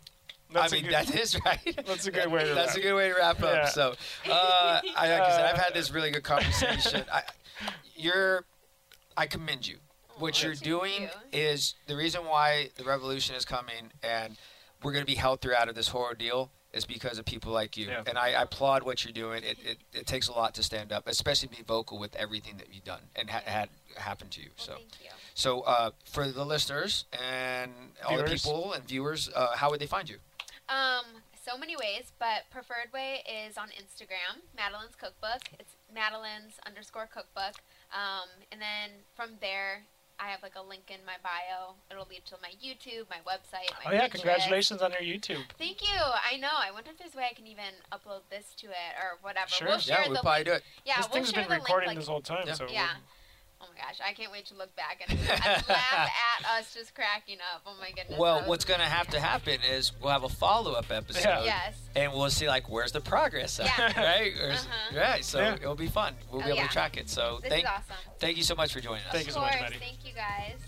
I That's a mean, good, that is right. That's a good way to That's wrap. a good way to wrap up. Yeah. So, uh, I, like I said, I've had this really good conversation. I, you're, I commend you. What you're doing you. is the reason why the revolution is coming, and we're going to be held through out of this horror deal is because of people like you. Yeah. And I, I applaud what you're doing. It, it, it takes a lot to stand up, especially be vocal with everything that you've done and ha- had happen to you. Well, So. thank you. So, uh, for the listeners and all the people and viewers, uh, how would they find you? Um, so many ways, but preferred way is on Instagram, Madeline's Cookbook. It's Madeline's underscore cookbook. Um, and then from there, I have like a link in my bio. It'll lead to my YouTube, my website, my Oh yeah! Pinterest. Congratulations on your YouTube. Thank you. I know. I wonder if there's a way I can even upload this to it or whatever. Sure. We'll share yeah, we'll the probably link. do it. Yeah, this we'll thing's share been the link, recording like- this whole time. Yeah. So Yeah. Oh my gosh, I can't wait to look back and, and laugh at us just cracking up. Oh my goodness. Well, what's going to have to happen is we'll have a follow up episode. Yeah. Yes. And we'll see, like, where's the progress at, Yeah. right? Uh-huh. Right. So Yeah. it'll be fun. We'll be Oh, able yeah. to track it. So This thank, is awesome. thank you so much for joining us. Thank you of so much. Maddie. Thank you guys.